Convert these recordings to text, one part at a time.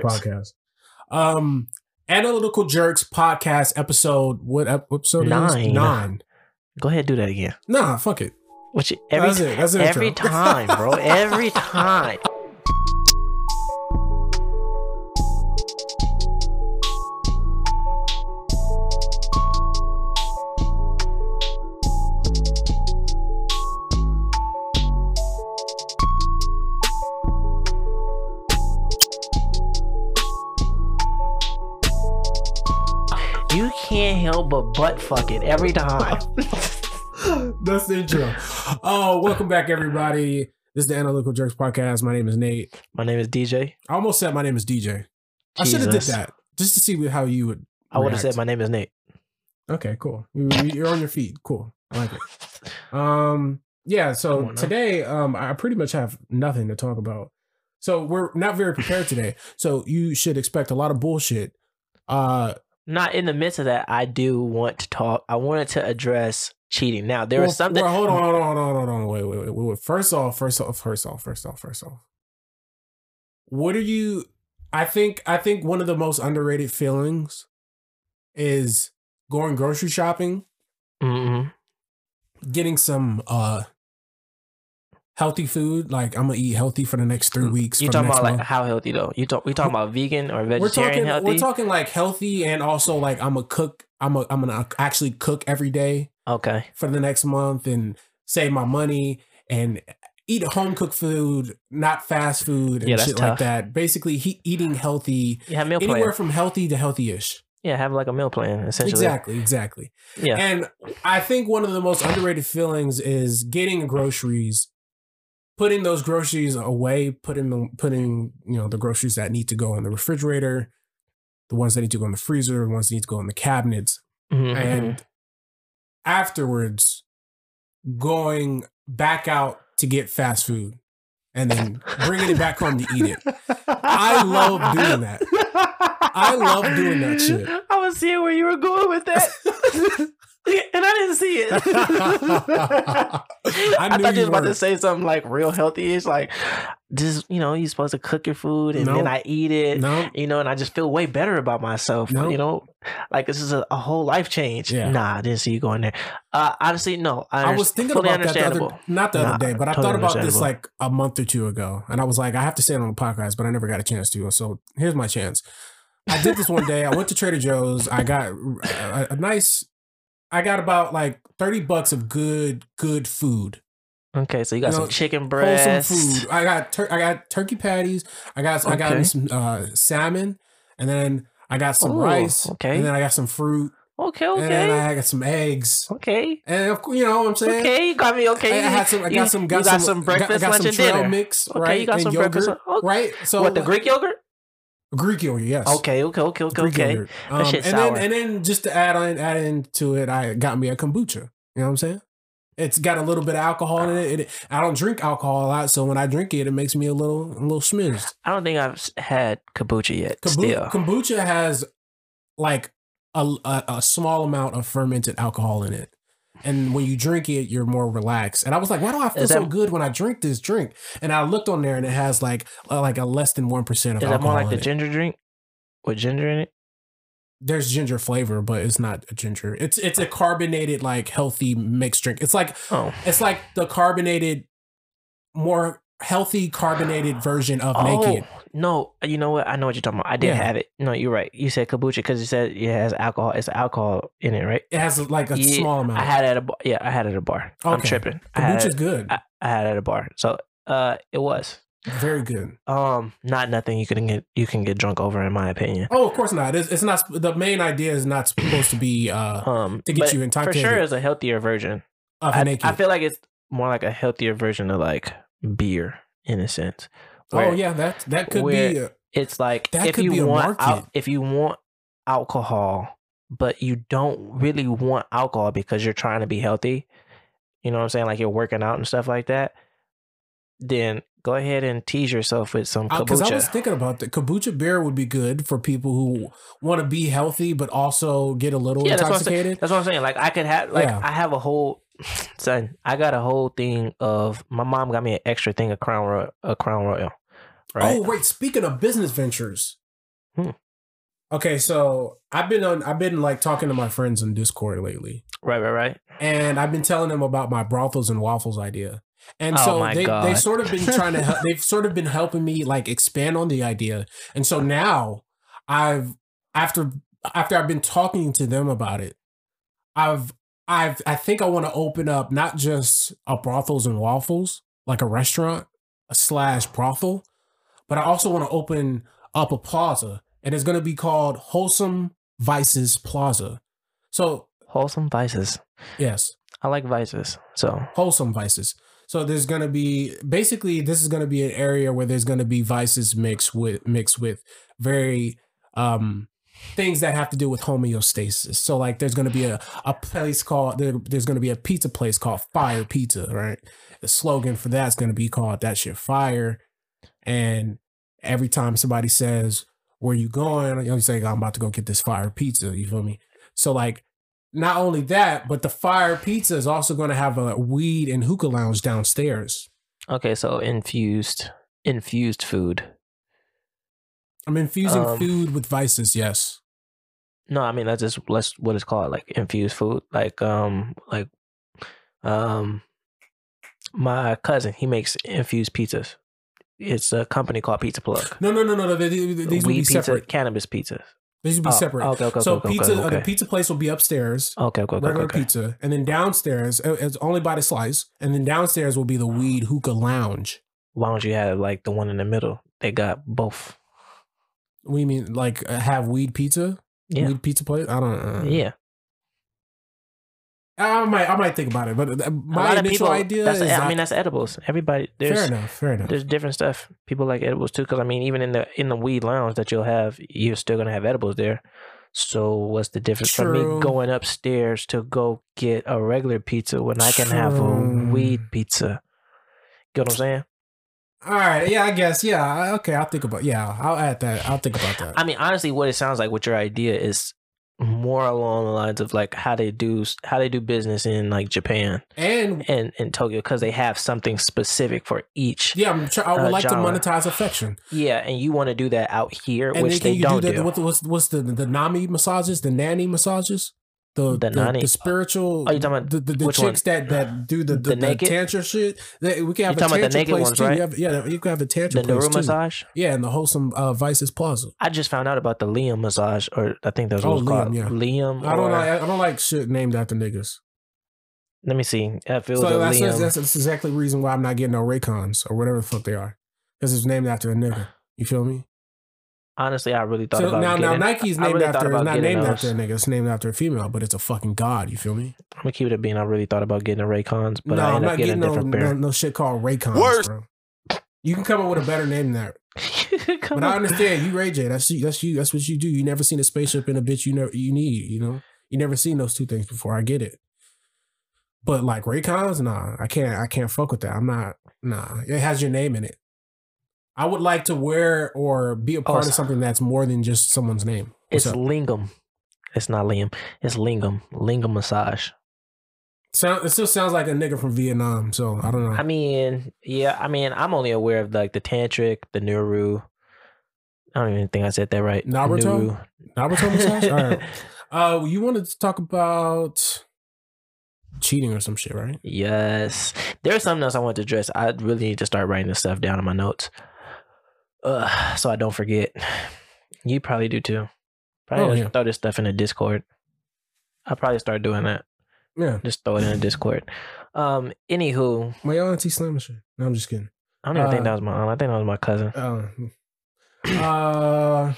podcast. Um, Analytical Jerks podcast episode. What episode? Nine. Nine. Go ahead, do that again. Nah, fuck it. Which every That's it. That's every time, bro. Every time. Can't help but butt fuck it every time. That's the intro. Oh, welcome back, everybody. This is the Analytical Jerks podcast. My name is Nate. My name is DJ. I almost said my name is DJ. I should have did Jesus. that just to see how you would. I would have react. said my name is Nate. Okay, cool. You- You're on your feet. Cool. I like it. Um, yeah. Come So on now. today, um, I pretty much have nothing to talk about. So we're not very prepared today. So you should expect a lot of bullshit. Uh, Not in the midst of that, I do want to talk. I wanted to address cheating. Now there well, was something. well, hold on, hold on, hold on, hold on. Wait, wait, wait, wait, wait. First off, first off, first off, first off, first off. What are you? I think I think one of the most underrated feelings is going grocery shopping Mhm. getting some uh healthy food. Like I'm gonna eat healthy for the next three mm. weeks. You talking about like how healthy though? You talk. We talking about vegan or we're vegetarian talking healthy? we're talking like healthy and also like I'm a cook. I'm a I'm gonna actually cook every day okay. for the next month and save my money and eat home cooked food, not fast food and Yeah, shit like that. Basically, he, eating healthy, have meal plan. anywhere from healthy to healthy-ish. yeah, have like a meal plan essentially. Exactly, exactly. Yeah. And I think one of the most underrated feelings is getting groceries, putting those groceries away, putting them, putting you know the groceries that need to go in the refrigerator, the ones that need to go in the freezer, the ones that need to go in the cabinets, Mhm, and afterwards going back out to get fast food and then bringing it back home to eat it. I love doing that. I love doing that shit. I was seeing where you were going with that, and I didn't see it. I I, thought you was about to say something like real healthy. It's like just you know you're supposed to cook your food and then I eat it. No, You know, and I just feel way better about myself. Nope. You know, like this is a, a whole life change. Yeah. Nah, I didn't see you going there. Uh, honestly, no. I, I was thinking about that the other, not the Nah, other day, but I totally thought about this like a month or two ago, and I was like, I have to say it on the podcast, but I never got a chance to. So here's my chance. I did this one day. I went to Trader Joe's. I got a, a nice. I got about like thirty bucks of good, good food, Okay, so you got You know, some chicken breast. food. I got tur- I got turkey patties. I got I got some uh, salmon, and then I got some Ooh, rice. okay. and then I got some fruit, Okay, okay. and then I got some eggs, okay, and of course, you know what I'm saying. okay. You got me. Okay, I, I had some. I You- got some. Got, you got some, some breakfast, got, lunch, some and dinner. mix, Okay, right? you got and some yogurt, breakfast. Oh, right? So what the Greek yogurt? Greek yogurt, yes. Okay, okay, okay, okay, Greek okay. yogurt. That Um, shit's and sour. then and then just to add on add into it, I got me a kombucha. You know what I'm saying? It's got a little bit of alcohol in it. it. I don't drink alcohol a lot, so when I drink it, it makes me a little a little smidged. I don't think I've had kombucha yet. Kombu- still, kombucha has like a, a a small amount of fermented alcohol in it. And when you drink it, you're more relaxed. And I was like, why do I feel Is so good when I drink this drink? And I looked on there and it has like uh, like a less than 1% of is that alcohol more like the it. ginger drink with ginger in it? There's ginger flavor, but it's not a ginger. It's it's a carbonated like healthy mixed drink. It's like Oh, it's like the carbonated more healthy carbonated version of oh naked. No! You know what? I know what you're talking about. I did Yeah. have it. No, you're right. You said kombucha because you said it has alcohol. It's alcohol in it, right? It has like a Yeah, small amount. I had it at a bar. Yeah, I had it at a bar. I'm tripping. I had, Kombucha's it, good. I, I had it at a bar. So, uh, it was Very good. um not nothing you can get you can get drunk over in my opinion. Oh, of course not. It's, it's not. The main idea is not supposed to be uh, Um, To get you for intoxicated. sure, it's a healthier version. of I. I feel like it's more like a healthier version of like beer in a sense. Oh yeah, that that could be. uh, it's like That if could be you a want al- if you want alcohol, but you don't really want alcohol because you're trying to be healthy. You know what I'm saying? Like you're working out and stuff like that. Then go ahead and tease yourself with some Because I kombucha. was thinking about that. Kombucha beer would be good for people who want to be healthy but also get a little Yeah, that's what I'm saying. intoxicated. That's what I'm saying. Like I could have like Yeah. I have a whole son. I got a whole thing of my mom got me an extra thing of Crown Royal, a Crown Royal. Right. Oh wait, speaking of business ventures, Hmm. Okay, so I've been on. I've been like talking to my friends on Discord lately, Right, right, right. and I've been telling them about my brothels and waffles idea. And Oh so they God. they've sort of been trying to help, they've sort of been helping me like expand on the idea. And so now I've after after I've been talking to them about it, I've I've I think I want to open up not just a brothels and waffles like a restaurant slash brothel, but I also want to open up a plaza, and it's going to be called Wholesome Vices Plaza. So Wholesome vices. yes, I like vices. So wholesome vices. So there's gonna be basically this is gonna be an area where there's gonna be vices mixed with mixed with very um things that have to do with homeostasis. So like there's gonna be a, a place called there, there's gonna be a pizza place called Fire Pizza, right? The slogan for that's gonna be called that shit fire. And every time somebody says, Where you going? You say, I'm about to go get this fire pizza, you feel me? So like not only that, but the fire pizza is also going to have a weed and hookah lounge downstairs. okay, so infused infused food. I'm infusing Um, food with vices. Yes. No, I mean that's just that's what it's called, like infused food. Like um like um my cousin, he makes infused pizzas. It's a company called Pizza Plug. No, no, no, no, no. they- they- These will be pizza, separate. cannabis pizzas. These will be Oh, separate. Okay, okay, so okay, pizza, okay, uh, the pizza place will be upstairs, Okay, okay, okay, regular okay. pizza, and then downstairs uh, it's only by the slice, and then downstairs will be the weed hookah lounge. Don't you have like the one in the middle? They got both. We mean like uh, have weed pizza, Yeah. weed pizza place. I don't. Uh, Yeah. I might, I might think about it, but my initial people, idea that's, is. I mean, that's edibles. Everybody, fair there's enough. Fair enough. there's different stuff. People like edibles too. Because I mean, even in the in the weed lounge that you'll have, you're still gonna have edibles there. So what's the difference from me going upstairs to go get a regular pizza when I can have a weed pizza? You know what I'm saying? All right. Yeah, I guess. Yeah. Okay. I'll think about. Yeah, I'll add that. I'll think about that. I mean, honestly, what it sounds like with your idea is more along the lines of like how they do how they do business in like Japan and and and Tokyo because they have something specific for each. yeah, I'm try- I would Uh, like genre. to monetize affection. Yeah, and you want to do that out here, And which they you don't do do. the, What, what's what's the the nami massages, the nanny massages, the The the, the spiritual. Oh, you talking about the the, the chicks that that do the the, The the, tantra shit? They, we can have You a talking about tantra the naked place ones, too. right? You have, yeah, you can have a tantra the place too. massage. Yeah, and the wholesome uh, vices plaza. I just found out about the Liam massage, or I think that's what Oh, it's called. Liam, yeah. Liam. I don't or- like I don't like shit named after niggas. Let me see. If it was So a that's, Liam, that's that's exactly the reason why I'm not getting no Raycons or whatever the fuck they are, because it's named after a nigga. You feel me? Honestly, I really thought So about now, now getting, Nike's named really after. It's not named those. after a nigga. It's named after a female, but it's a fucking god. You feel me? I'm gonna keep it a bean. I really thought about getting a Raycons, but no, I I'm not up getting, getting a no, different no pair. no shit called Raycons, Worse. bro. You can come up with a better name than that. Come But I understand you, Ray J. That's you. That's you. That's what you do. You never seen a spaceship in a bitch you never you need. You know, you never seen those two things before. I get it. But like Raycons, nah, I can't. I can't fuck with that. I'm not. Nah, it has your name in it. I would like to wear or be a part Oh, of something that's more than just someone's name. What's It's up? Lingam. It's not Liam. It's Lingam. Lingam massage. Sound, it still sounds like a nigga from Vietnam. So I don't know. I mean, yeah. I mean, I'm only aware of like the tantric, the Nuru. I don't even think I said that right. Naruto? Nuru. Naruto massage. All right. Uh, you wanted to talk about cheating or some shit, right? Yes. There's something else I want to address. I really need to start writing this stuff down in my notes. Uh, so I don't forget. You probably do too. Probably Oh, yeah. throw this stuff in the Discord. I'll probably start doing that. Yeah. Just throw it in the Discord. Um, anywho, My auntie slam shit. No, I'm just kidding. I don't even think Uh, that was my aunt. I think that was my cousin. Uh, uh,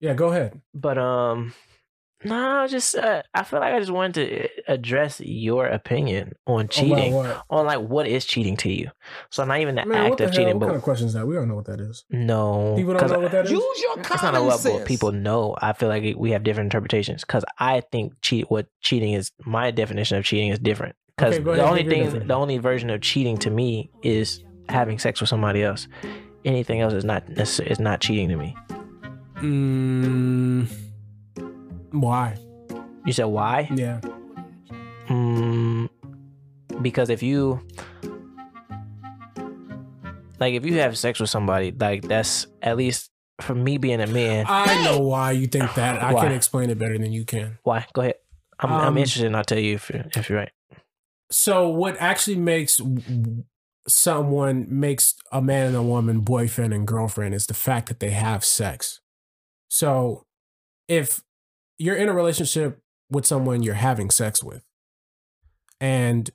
yeah, go ahead. But um, no, just uh, I feel like I just wanted to address your opinion on cheating, Oh, wow, on like what is cheating to you. So not even the what? Man, what act the of hell? cheating, What but kind of question is that? We don't know what that is. no, People don't 'cause know what that is. Use your It's not a common sense. people know. I feel like we have different interpretations because I think cheat what cheating is. My definition of cheating is different because Okay, the ahead, only thing, definition. the only version of cheating to me is having sex with somebody else. Anything else is not necess- is not cheating to me. Mm, why? You said why? Yeah. Mm, because if you like if you have sex with somebody like that's at least for me being a man. I know why you think that. I Why? can explain it better than you can. Why? Go ahead. I'm, I'm Um, interested, and I'll tell you if you're, if you're right. So, what actually makes someone makes a man and a woman boyfriend and girlfriend is the fact that they have sex. So, if you're in a relationship with someone you're having sex with, and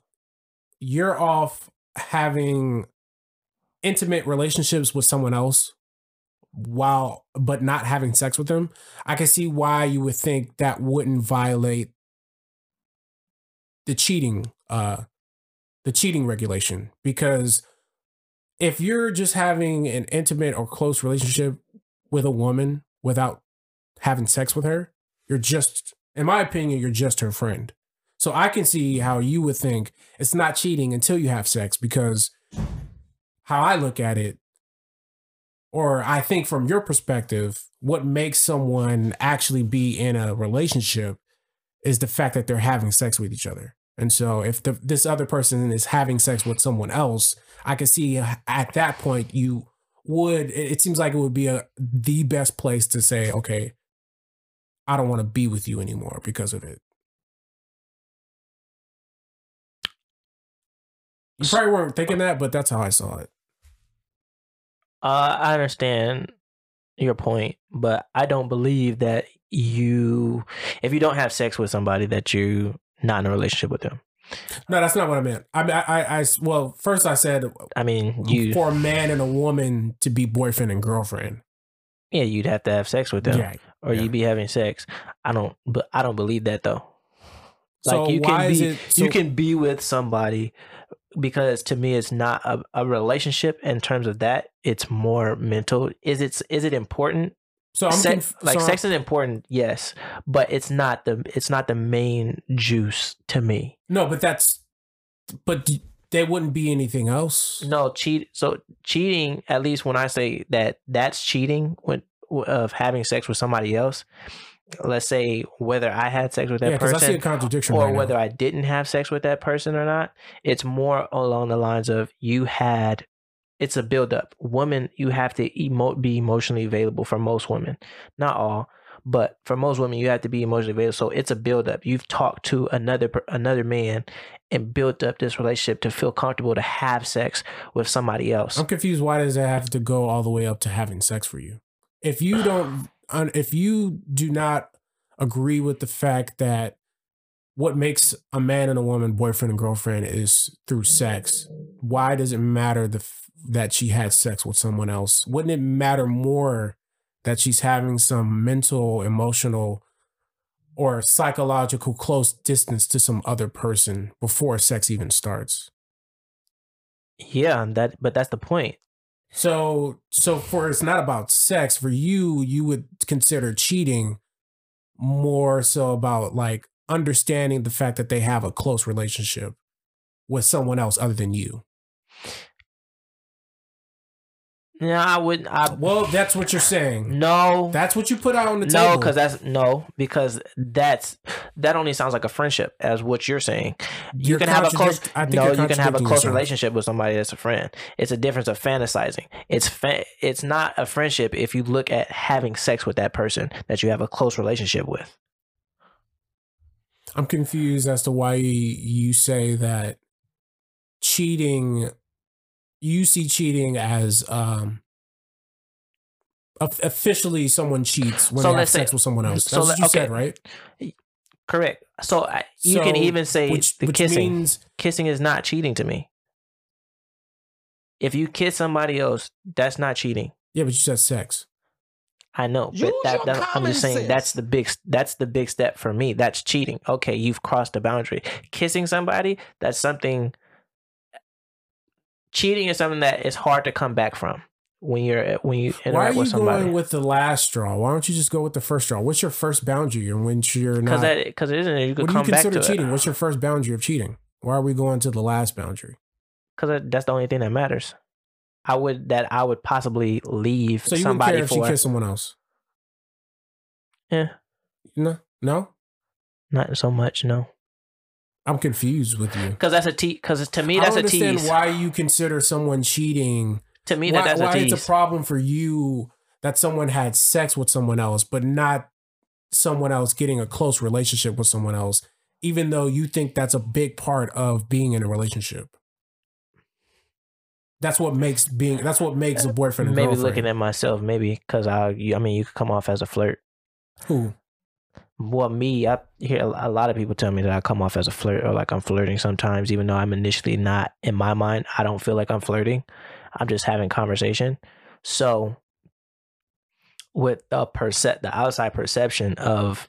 you're off having intimate relationships with someone else while but not having sex with them, I can see why you would think that wouldn't violate the cheating uh the cheating regulation. Because if you're just having an intimate or close relationship with a woman without having sex with her, you're just in my opinion you're just her friend. So I can see how you would think it's not cheating until you have sex because how I look at it or I think from your perspective what makes someone actually be in a relationship is the fact that they're having sex with each other. And so if the, this other person is having sex with someone else, I can see at that point you would it seems like it would be a the best place to say, okay, I don't want to be with you anymore because of it. You probably weren't thinking that, but that's how I saw it. Uh, I understand your point, but I don't believe that you, if you don't have sex with somebody, that you not in a relationship with them. No, that's not what I meant. I mean, I, I, I well, first I said I mean, you, for a man and a woman to be boyfriend and girlfriend. yeah, you'd have to have sex with them, Yeah. Or yeah. you'd be having sex. I don't, but I don't believe that though. So Like you why can is be, it? So, you can be with somebody because to me it's not a, a relationship in terms of that. It's more mental. Is it is it important? so I'm sex, conf- like so sex is important, yes, but it's not the it's not the main juice to me. No, but that's, but d- there wouldn't be anything else. No cheat. So cheating, at least when I say that, that's cheating when of having sex with somebody else. Let's say whether I had sex with that yeah, because I see a person or right whether I didn't have sex with that person or not. It's more along the lines of you had. It's a buildup. Women, you have to emo- be emotionally available for most women, not all, but for most women, you have to be emotionally available. So it's a buildup. You've talked to another another man and built up this relationship to feel comfortable to have sex with somebody else. I'm confused. Why does that have to go all the way up to having sex for you? If you don't, if you do not agree with the fact that what makes a man and a woman boyfriend and girlfriend is through sex, why does it matter the that she had sex with someone else? Wouldn't it matter more that she's having some mental, emotional, or psychological close distance to some other person before sex even starts? Yeah, that but that's the point. So so for it's not about sex for you you would consider cheating more so about like understanding the fact that they have a close relationship with someone else other than you. No, I wouldn't. I, Well, that's what you're saying. no, That's what you put out on the no, table. because that's no, because that's that only sounds like a friendship, as what you're saying. You You're can have a close. I think No, you're can have a close yourself. relationship with somebody that's a friend. It's a difference of fantasizing. It's fa- it's not a friendship if you look at having sex with that person that you have a close relationship with. I'm confused as to why you say that cheating you see cheating as um officially someone cheats when So they have let's say- sex with someone else. That's let- what you said, right? Correct. So I, you can even say which, the which kissing. means kissing is not cheating to me. If you kiss somebody else, that's not cheating. yeah, but you said sex. I know, but that, that- I'm just saying that's the big that's the big step for me. That's cheating. Okay, you've crossed the boundary. Kissing somebody, that's something. Cheating is something that is hard to come back from when you're when you Why are you with going with the last straw? Why don't you just go with the first straw? What's your first boundary? And when you're not, because it isn't. You could what do you come back consider to cheating? it. What's your first boundary of cheating? Why are we going to the last boundary? Because that's the only thing that matters. I would that I would possibly leave So you somebody care if she for. kissed someone else? Yeah, No, no. not so much. No. I'm confused with you. Because that's a te. Because to me, I that's don't a understand tease. why you consider someone cheating. to me, why that that's a tease. why a it's a problem for you that someone had sex with someone else, but not someone else getting a close relationship with someone else, even though you think that's a big part of being in a relationship. That's what makes being. That's what makes a boyfriend. And maybe girlfriend. looking at myself, maybe because I, I mean, you could come off as a flirt. who Well, me, I hear a lot of people tell me that I come off as a flirt or like I'm flirting sometimes, even though I'm initially not. In my mind, I don't feel like I'm flirting. I'm just having conversation. So, with the percep the outside perception of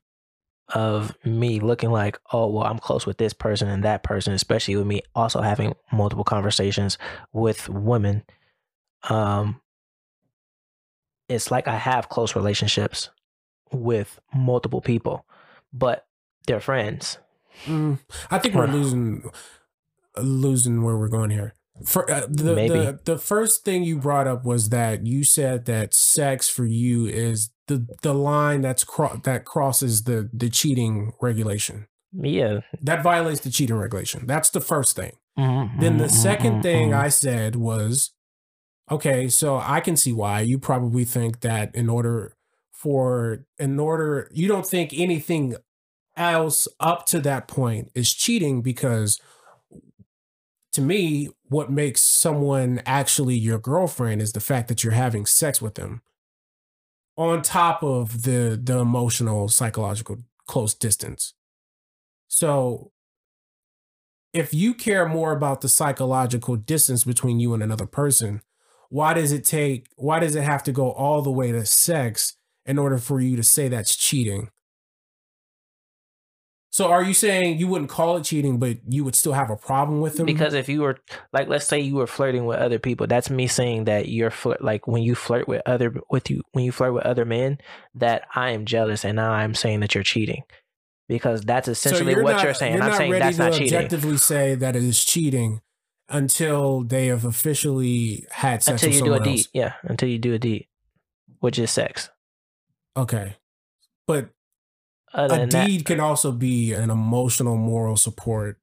of me looking like, oh well, I'm close with this person and that person, especially with me also having multiple conversations with women. Um, it's like I have close relationships with multiple people, but they're friends. Mm, I think we're losing losing where we're going here. For uh, the, the the first thing you brought up was that you said that sex for you is the the line that's cro- that crosses the the cheating regulation. Yeah. That violates the cheating regulation. That's the first thing. Mm-hmm, Then the second thing I said was, okay, so I can see why you probably think that in order for in order you don't think anything else up to that point is cheating because to me what makes someone actually your girlfriend is the fact that you're having sex with them on top of the the emotional psychological close distance. So if you care more about the psychological distance between you and another person, why does it take why does it have to go all the way to sex in order for you to say that's cheating? So are you saying you wouldn't call it cheating, but you would still have a problem with them? because if you were like, let's say you were flirting with other people, that's me saying that you're flirt like when you flirt with other with you when you flirt with other men, that I am jealous and now I'm saying that you're cheating. Because that's essentially what not- you're saying. You're I'm not saying ready that's to not cheating objectively say that it is cheating until they have officially had sex until with you do a deed. Yeah, until you do a deed, which is sex. Okay. But a than that, deed can also be an emotional moral support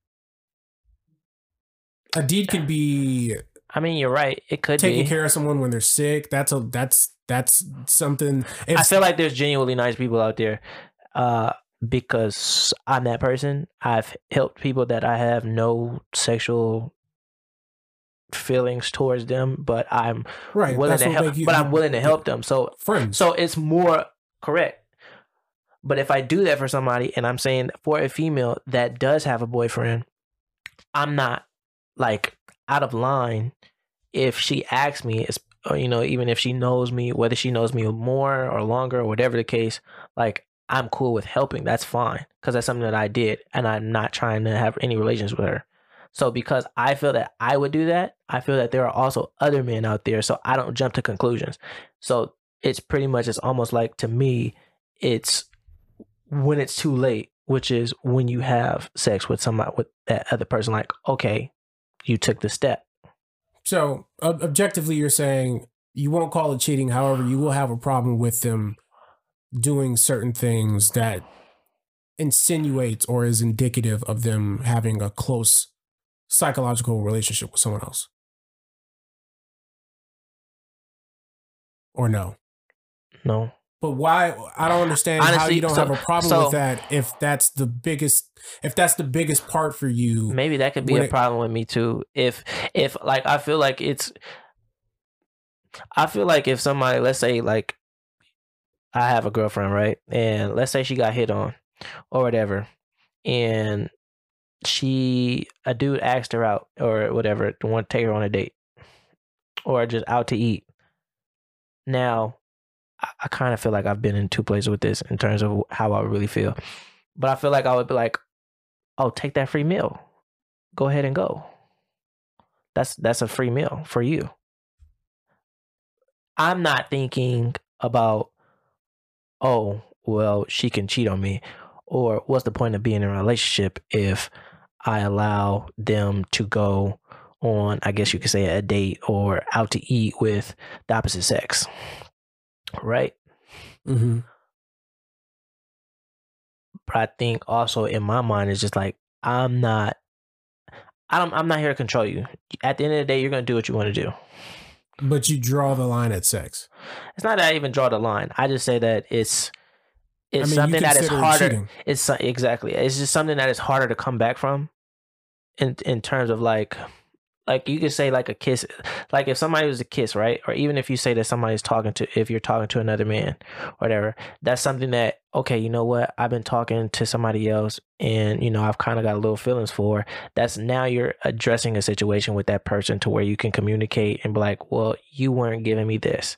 a deed can be I mean, you're right. It could taking be. care of someone when they're sick that's a that's that's something if, I feel like there's genuinely nice people out there, uh, because I'm that person. I've helped people that I have no sexual feelings towards them, but I'm right willing to help. you- but I'm willing to help them. So friends So it's more correct. But if I do that for somebody and I'm saying for a female that does have a boyfriend, I'm not like out of line if she asks me, it's, uh, you know, even if she knows me, whether she knows me more or longer or whatever the case, like I'm cool with helping. That's fine because that's something that I did and I'm not trying to have any relations with her. So because I feel that I would do that, I feel that there are also other men out there. So I don't jump to conclusions. So it's pretty much it's almost like to me it's when it's too late which is when you have sex with somebody with that other person like okay you took the step. So ob- objectively you're saying you won't call it cheating. However you will have a problem with them doing certain things that insinuates or is indicative of them having a close psychological relationship with someone else. Or no no But why? I don't understand how you don't so- have a problem so- with that if that's the biggest if that's the biggest part for you. maybe that could be a it- problem with me too if if like i feel like it's i feel like if somebody let's say like i have a girlfriend right and let's say she got hit on or whatever and she a dude asked her out or whatever to want to take her on a date or just out to eat now i, I kind of feel like i've been in two places with this in terms of how i really feel. But i feel like i would be like oh take that free meal. Go ahead and go. That's that's a free meal for you. I'm not thinking about oh well she can cheat on me. Or what's the point of being in a relationship if i allow them to go on i guess you could say a date or out to eat with the opposite sex right Mm-hmm. but I think also in my mind it's just like I'm not I'm I'm not here to control you. At the end of the day, you're gonna do what you want to do. But you draw the line at sex. It's not that I even draw the line. I just say that it's it's I mean, something that is harder. cheating. It's exactly. It's just something that is harder to come back from. In in terms of like, like you could say like a kiss, like if somebody was a kiss, right? Or even if you say that somebody's talking to, if you're talking to another man, whatever, that's something that okay, you know what? I've been talking to somebody else, and you know I've kind of got a little feelings for. That's now you're addressing a situation with that person to where you can communicate and be like, well, you weren't giving me this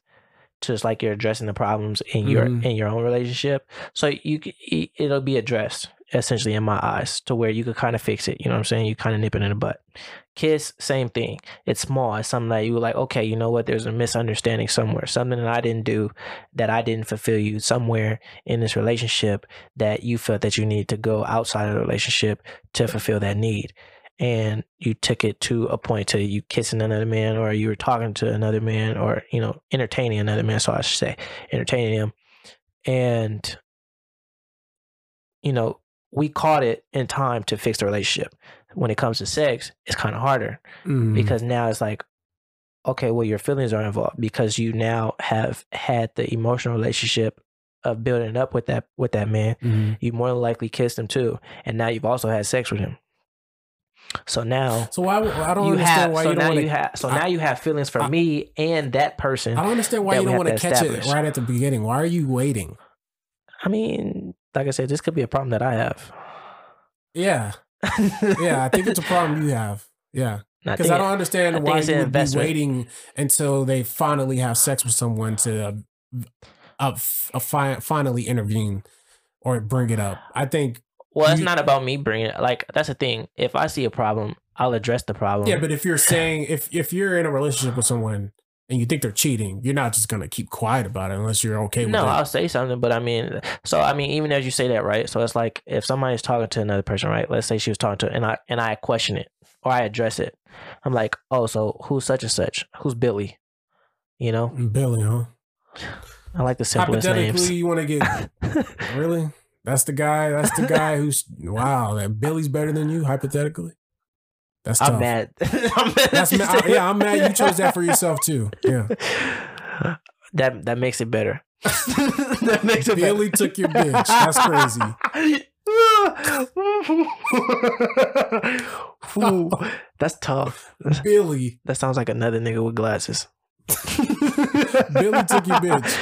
just like you're addressing the problems in your Mhm. in your own relationship so you it'll be addressed essentially in my eyes to where you could kind of fix it you know what i'm saying? You kind of nip it in the butt. Kiss same thing. It's small. It's something that you were like okay you know what? There's a misunderstanding somewhere. Something that i didn't do that i didn't fulfill you somewhere in this relationship that you felt that you needed to go outside of the relationship to fulfill that need. And you took it to a point to you kissing another man or you were talking to another man or you know entertaining another man so i should say entertaining him. And you know we caught it in time to fix the relationship when it comes to sex it's kind of harder Mhm. because now it's like okay well your feelings are involved because you now have had the emotional relationship of building up with that with that man Mhm. you more than likely kissed him too and now you've also had sex with him so now So why? I don't you understand have why so you don't want to. have so I- now you have feelings for I- me and that person I don't understand why you don't want to catch it right at the beginning. Why are you waiting? i mean like i said this could be a problem that i have Yeah, yeah. I think it's a problem you have. Yeah, And I because I don't understand I why you would be waiting until they finally have sex with someone to uh, uh, fi- finally intervene or bring it up. I think. well it's you- not about me bringing it like that's the thing if i see a problem i'll address the problem Yeah, but if you're saying if if you're in a relationship with someone and you think they're cheating, you're not just gonna keep quiet about it unless you're okay with no, it. I'll say something, but I mean, so I mean, even as you say that, right? So it's like if somebody's talking to another person, right? Let's say she was talking to, and I and I question it or I address it. I'm like, oh, so who's such and such? Who's Billy? You know, Billy, huh? I like the simplest Hypothetically, names. you want to get really? That's the guy. That's the guy who's wow. That Billy's better than you. Hypothetically, that's tough. I'm mad. I'm mad. That's ma- I- yeah. I'm mad. You chose that for yourself too. Yeah. That that makes it better. that makes it Billy better. took your bitch. That's crazy. Ooh, that's tough. Billy. That sounds like another nigga with glasses. Billy took your bitch.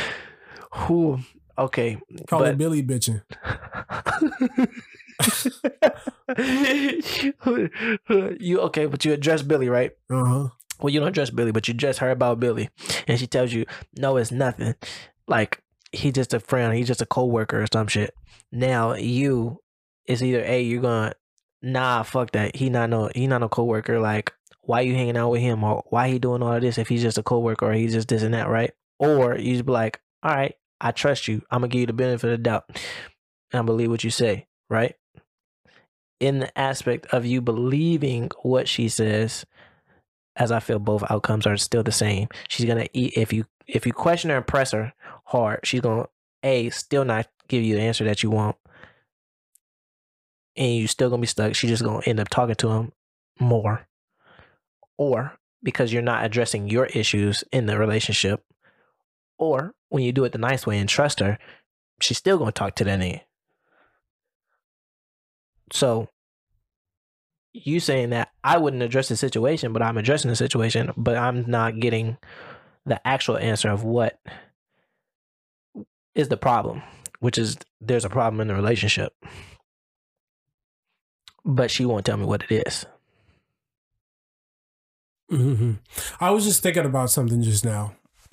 Who? okay. Call but it Billy bitching. you okay, but you address Billy, right? Uh huh. Well, you don't address Billy, but you address her about Billy, and she tells you, "No, it's nothing. Like he's just a friend. He's just a coworker or some shit." Now you, it's either a you're gonna, nah, fuck that. He not no, he not no coworker. Like why you hanging out with him or why he doing all of this if he's just a coworker or he's just this and that, right? Or you just be like, all right, I trust you. I'm gonna give you the benefit of the doubt, and I believe what you say, right? In the aspect of you believing what she says, as I feel both outcomes are still the same. She's gonna eat if you if you question her and press her hard, she's gonna a still not give you the answer that you want, and you still gonna be stuck. She's just gonna end up talking to him more, or because you're not addressing your issues in the relationship, or when you do it the nice way and trust her, she's still gonna talk to that nigga. So you saying that I wouldn't address the situation, but I'm addressing the situation, but I'm not getting the actual answer of what is the problem, which is there's a problem in the relationship. But she won't tell me what it is. Mm-hmm. I was just thinking about something just now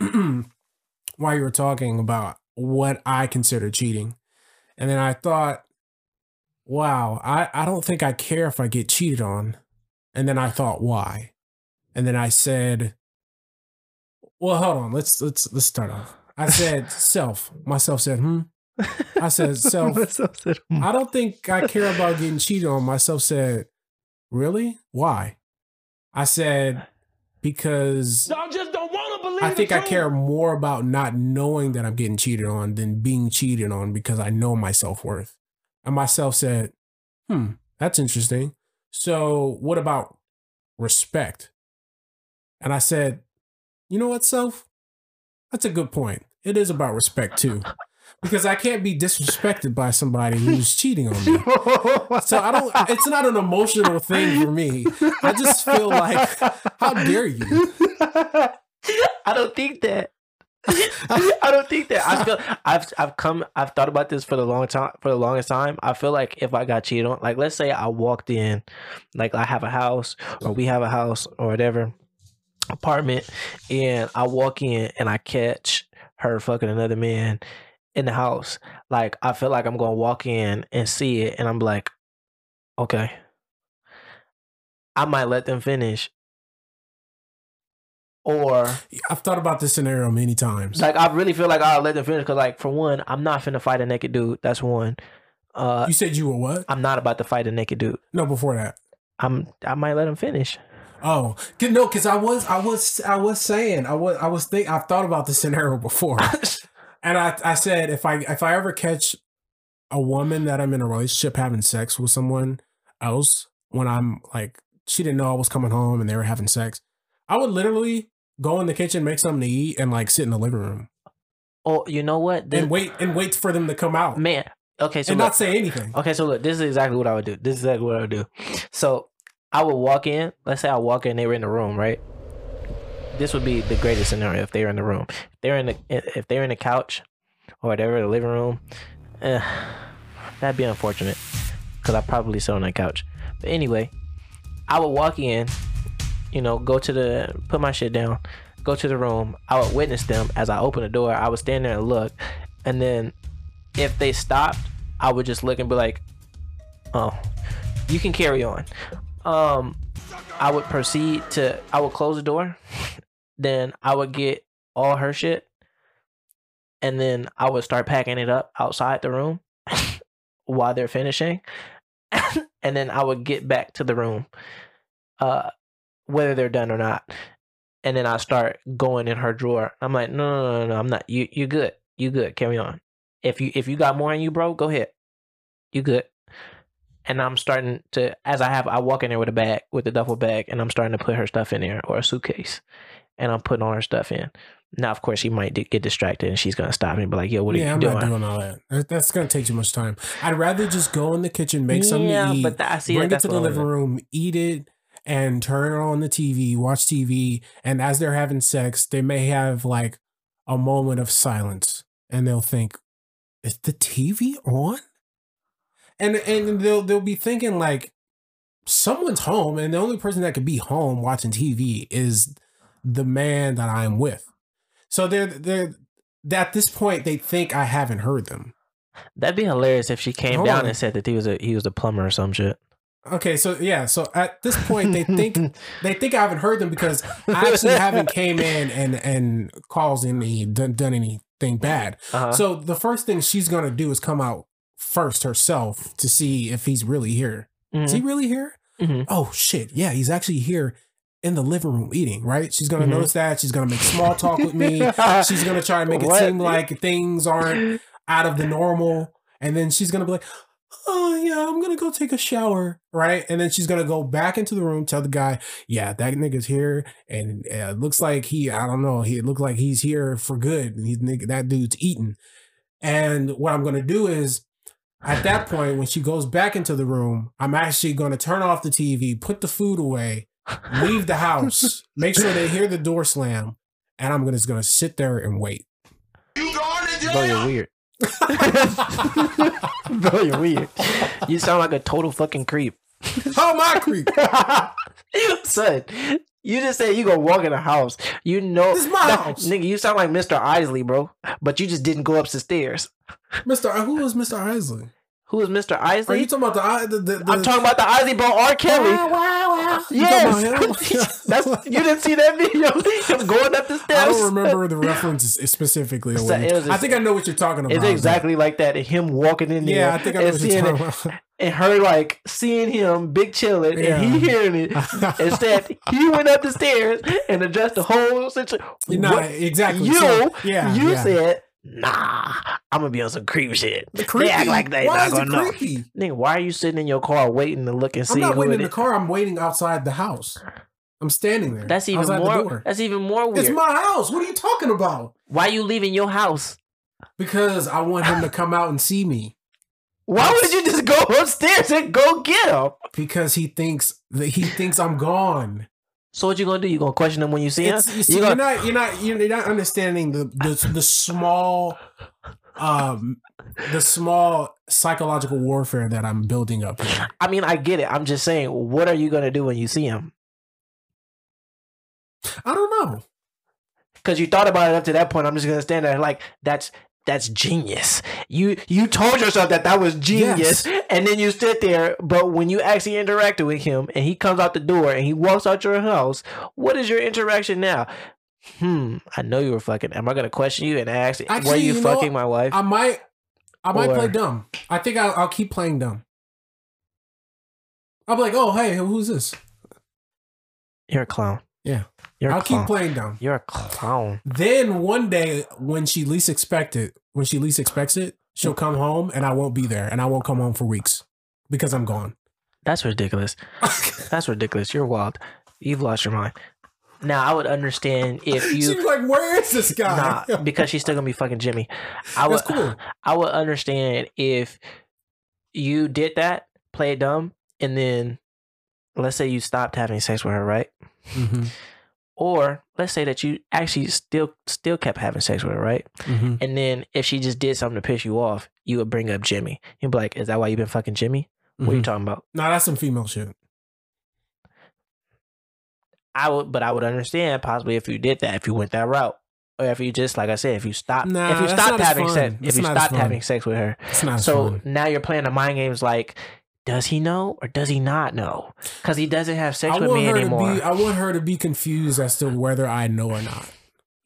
while you were talking about what I consider cheating. And then I thought, wow, I, I don't think I care if I get cheated on. And then I thought, why? And then I said, well, hold on, let's let's let's start off. I said self. Myself said, hmm. I said self. I don't think I care about getting cheated on. Myself said, Really? Why? I said, Because I just don't want to believe I think I care more about not knowing that I'm getting cheated on than being cheated on because I know my self worth. And myself said, Hmm, that's interesting. So, what about respect? And I said, You know what, self? That's a good point. It is about respect too. Because I can't be disrespected by somebody who's cheating on me. So I don't it's not an emotional thing for me. I just feel like how dare you? I don't think that. I don't think that. I feel I've I've come I've thought about this for the long time for the longest time. I feel like if I got cheated on, like let's say I walked in, like I have a house or we have a house or whatever apartment, and I walk in and I catch her fucking another man in the house. Like I feel like I'm gonna walk in and see it, and I'm like, okay, I might let them finish. Or I've thought about this scenario many times. like I really feel like I'll let them finish because like for one, I'm not finna fight a naked dude. That's one. Uh You said you were what? I'm not about to fight a naked dude. No, before that. I'm I might let him finish. Oh no, because I was, I was, I was saying, I was, I was think, I've thought about this scenario before, and I, I said if I, if I ever catch a woman that I'm in a relationship having sex with someone else when I'm like, she didn't know I was coming home and they were having sex, I would literally go in the kitchen, make something to eat, and like sit in the living room oh, you know what? This, and wait and wait for them to come out man. Okay, so and look, not say anything. Okay, so look, this is exactly what I would do. This is exactly what I would do. So I would walk in. Let's say I walk in, they were in the room, right? This would be the greatest scenario if they were in the room. If they're in the if they're in the couch or whatever, the living room. Eh, that'd be unfortunate because I probably sit on that couch. But anyway, I would walk in, you know, go to the put my shit down, go to the room. I would witness them as I open the door. I would stand there and look, and then if they stopped, I would just look and be like, "Oh, you can carry on." Um, I would proceed to. I would close the door, then I would get all her shit, and then I would start packing it up outside the room while they're finishing, and then I would get back to the room, uh, whether they're done or not, and then I start going in her drawer. I'm like, no, no, no, no, I'm not. You, you good? You good? Carry on. If you if you got more in you, bro, go ahead. You good? And I'm starting to as I have I walk in there with a bag with a duffel bag and I'm starting to put her stuff in there or a suitcase, and I'm putting all her stuff in. Now, of course, she might get distracted and she's gonna stop me and be like, "Yo, what are yeah, you I'm doing?" Yeah, I'm not doing all that. That- That's gonna take too much time. I'd rather just go in the kitchen, make something yeah, to eat, but that, I see bring that, it to the living room, eat it, and turn on the TV, watch TV. And as they're having sex, they may have like a moment of silence, and they'll think, "Is the TV on?" And and they'll they'll be thinking like, someone's home, and the only person that could be home watching TV is the man that I'm with. So they're they're at this point they think I haven't heard them. That'd be hilarious if she came Hold down on. and said that he was a he was a plumber or some shit. Okay, so yeah, so at this point they think they think I haven't heard them because I actually haven't came in and and caused any done, done anything bad. Uh-huh. So the first thing she's gonna do is come out first herself to see if he's really here. Is he really here? Mhm. Oh shit, yeah, he's actually here in the living room eating. Right? She's gonna Mhm. notice that. She's gonna make small talk with me. She's gonna try to make it seem like things aren't out of the normal. And then she's gonna be like, Oh yeah, I'm gonna go take a shower. Right. And then she's gonna go back into the room, tell the guy, Yeah, that nigga's here. And uh, it looks like he, I don't know, he it looked like he's here for good. And he's that dude's eating. And what I'm gonna do is at that point, when she goes back into the room, I'm actually gonna turn off the TV, put the food away, leave the house, make sure they hear the door slam, and I'm gonna just gonna sit there and wait. Bro, you're weird. Bro, you're weird. You sound like a total fucking creep. How am I creep? Son, you just said you gonna walk in the house. You know, This is my that- house. nigga. You sound like Mr. Isley, bro. But you just didn't go up the stairs. Mr. Who was Mr. Isley? Who is Mr. Are you talking about the I- the, the, the I'm talking about the Isley bro, R. Kelly. You talking Yes, about him? that's you didn't see that video. Him going up the steps. I don't remember the reference specifically. or So what- it was a- I think I know what you're talking about. It's exactly like that. Him walking in there. Yeah, I think I know what you're talking it, about. and her like seeing him big chilling Yeah. and he hearing it. Instead, he went up the stairs and addressed the whole situation. no, What- exactly. You, So, yeah, you yeah. said, "Nah, I'm gonna be on some creep shit." creepy. They act like they Why not is it gonna know. creepy? Nigga, why are you sitting in your car waiting to look and see I'm not waiting it in the is? car. I'm waiting outside the house. I'm standing there. That's even more. That's even more weird. It's my house. What are you talking about? Why are you leaving your house? Because I want him to come out and see me. Why would you just go upstairs and go get him? Because he thinks that he thinks I'm gone. So what you gonna do? You gonna question him when you see him? It's, you see, You you're gonna- not you're not you're not understanding the the, the small um the small psychological warfare that I'm building up here. I mean, I get it. I'm just saying, what are you gonna do when you see him? I don't know. Because you thought about it up to that point. I'm just gonna stand there like that's that's genius. You you told yourself that that was genius, and then you sit there. But when you actually interacted with him, and he comes out the door and he walks out your house, what is your interaction now? Hmm. I know you were fucking. Am I gonna question you and ask? were Actually, you, you know fucking my wife? I might I might Or- play dumb. I think I'll, I'll keep playing dumb. I'll be like, oh hey, who's this? You're a clown. Yeah. You're I'll keep playing dumb. You're a clown. Then one day, when she least expect it, when she least expects it, she'll come home and I won't be there, and I won't come home for weeks because I'm gone. That's ridiculous. That's ridiculous. You're wild. You've lost your mind. Now I would understand if you She's like, "Where is this guy?" nah, because she's still gonna be fucking Jimmy. I would cool. I would understand if you did that, play it dumb, and then let's say you stopped having sex with her, right? Mm-hmm. Or let's say that you actually still still kept having sex with her, right? Mm-hmm. And then if she just did something to piss you off, you would bring up Jimmy. You'd be like, "Is that why you've been fucking Jimmy? What are you talking about?" Nah, that's some female shit. I would, but I would understand possibly if you did that, if you went that route, or if you just, like I said, if you stopped, Nah, if you stopped having fun. sex, if That's you stopped having sex with her, It's not so fun. now you're playing the mind games like, does he know or does he not know? Because he doesn't have sex I with me anymore. be. I want her to be confused as to whether I know or not.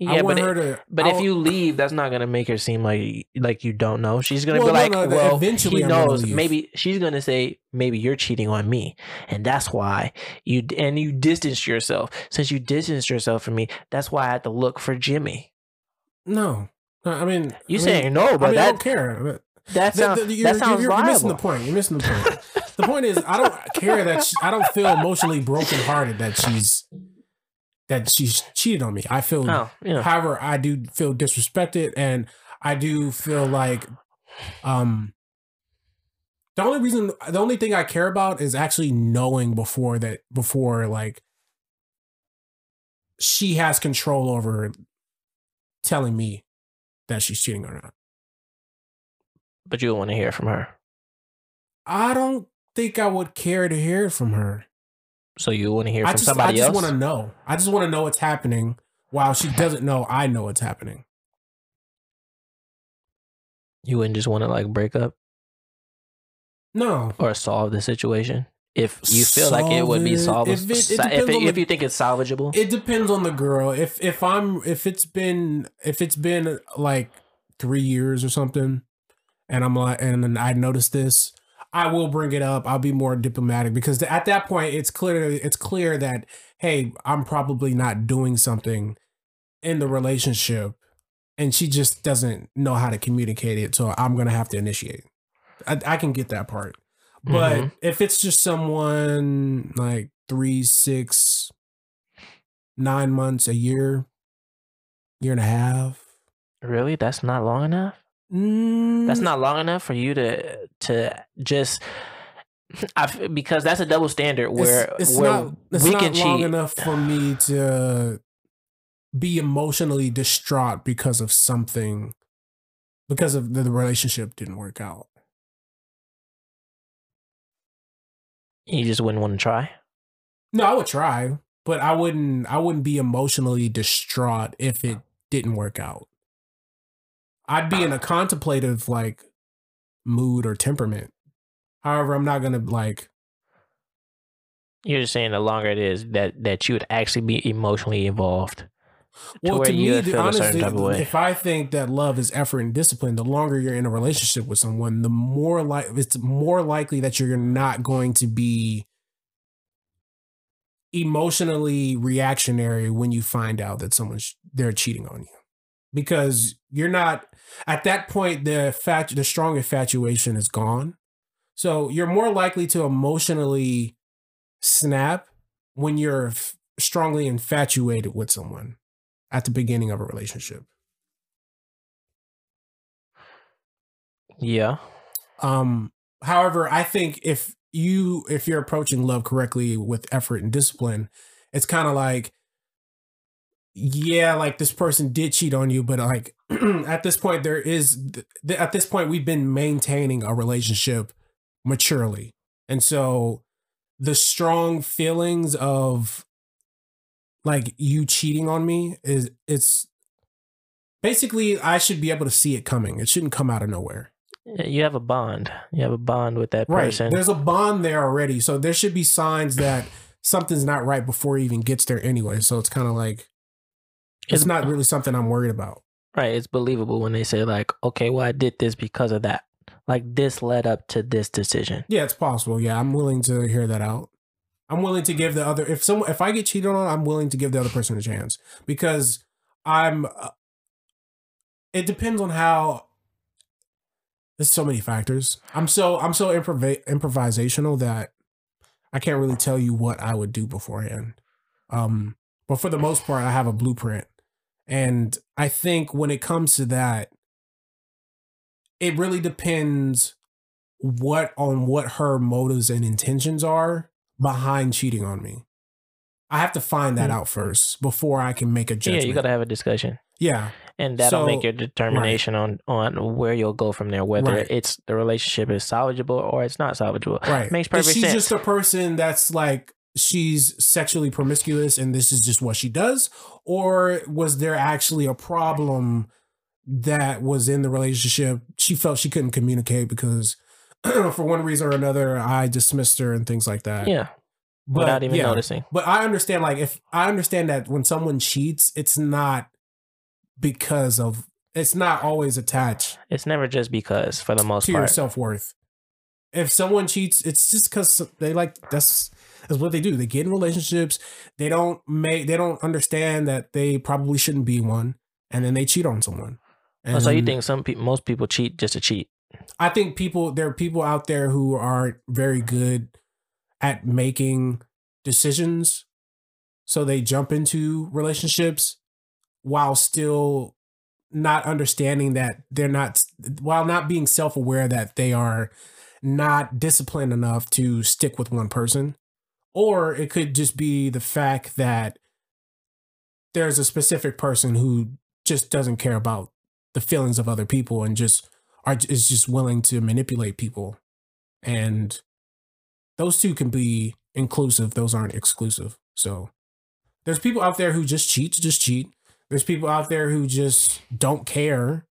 I yeah, want but her it- to. but if you leave, that's not gonna make her seem like like you don't know. She's gonna Well, be like, no, no, well, eventually he knows. Maybe she's gonna say, maybe you're cheating on me, and that's why you and you distanced yourself. Since you distanced yourself from me, that's why I had to look for Jimmy. no, I mean, You I mean, saying no, I but mean, I don't care. But that the- sounds the- you're, that sounds you're, you're missing the point. You're missing the point. the point is, I don't care that she, I don't feel emotionally brokenhearted that she's that she's cheated on me. I feel, Oh, yeah. however, I do feel disrespected, and I do feel like, um, the only reason, the only thing I care about is actually knowing before that, before like she has control over telling me that she's cheating or not. But you want to hear from her, I don't think I would care to hear from her. so you want to hear I from just, somebody else? I just want to know. I just want to know what's happening while she doesn't know I know what's happening. You wouldn't just want to like break up No. or solve the situation if you feel like it would be Solve solvable. If it- it if, it- if the- you think it's salvageable, It depends on the girl. If if I'm if it's been if it's been like 3 years or something and I'm like and then I noticed this, I will bring it up. I'll be more diplomatic because at that point it's clear it's clear that hey, I'm probably not doing something in the relationship and she just doesn't know how to communicate it, so I'm going to have to initiate. I, I can get that part. But Mhm. if it's just someone like three, six, nine months, a year, year and a half, really, that's not long enough. Mm, That's not long enough for you to to just. I because that's a double standard it's- where it's, where not it's we not can long cheat. enough for me to be emotionally distraught because of something because of the, the relationship didn't work out. You just wouldn't want to try. No, I would try, but I wouldn't I wouldn't be emotionally distraught if it didn't work out. I'd be in a uh. contemplative like mood or temperament. However, I'm not gonna like You're just saying the longer it is that that you would actually be emotionally involved. well where to you me the- feel a certain honestly if I think that love is effort and discipline, the longer you're in a relationship with someone, the more like it's more likely that you're not going to be emotionally reactionary when you find out that someone's they're cheating on you because you're not at that point the fact the strong infatuation is gone so you're more likely to emotionally snap when you're f- strongly infatuated with someone at the beginning of a relationship. Yeah. Um, however, I think if you if you're approaching love correctly with effort and discipline, it's kind of like yeah, like this person did cheat on you, but like at this point there is th- at this point we've been maintaining a relationship maturely. And so the strong feelings of like you cheating on me is it's basically I should be able to see it coming. It shouldn't come out of nowhere. You have a bond. You have a bond with that Right. person. There's a bond there already. So there should be signs that something's not right before he even gets there anyway. So it's kind of like it's It's- not really something I'm worried about. Right. It's believable when they say like, okay, well, I did this because of that. Like this led up to this decision. Yeah, it's possible. Yeah, I'm willing to hear that out. I'm willing to give the other if someone if I get cheated on, I'm willing to give the other person a chance because I'm. Uh, it depends on how. There's so many factors. I'm so I'm so improv- improvisational that I can't really tell you what I would do beforehand. Um, but for the most part, I have a blueprint, and I think when it comes to that, it really depends what on what her motives and intentions are behind cheating on me. I have to find that Hmm. out first before I can make a judgment. Yeah, you got to have a discussion. yeah, And that'll So- make your determination on on where you'll go from there, whether Right. it's the relationship is salvageable or it's not salvageable. right. Makes Is perfect she sense. She's just a person that's like she's sexually promiscuous and this is just what she does, or was there actually a problem that was in the relationship? She felt she couldn't communicate because. for one reason or another, I dismissed her and things like that. yeah, but, without even yeah. noticing. But I understand, like, if I understand that when someone cheats, it's not because of, it's not always attached It's never just because, for the most to your part. self worth. If someone cheats, it's just because they like, that's, that's what they do. They get in relationships. They don't make, they don't understand that they probably shouldn't be one. And then they cheat on someone. Oh, so you think some people, most people cheat just to cheat? I think people, there are people out there who aren't very good at making decisions. So they jump into relationships while still not understanding that they're not, while not being self aware that they are not disciplined enough to stick with one person. Or it could just be the fact that there's a specific person who just doesn't care about the feelings of other people and just are is just willing to manipulate people. And those two can be inclusive those aren't exclusive. So there's people out there who just cheat just cheat. There's people out there who just don't care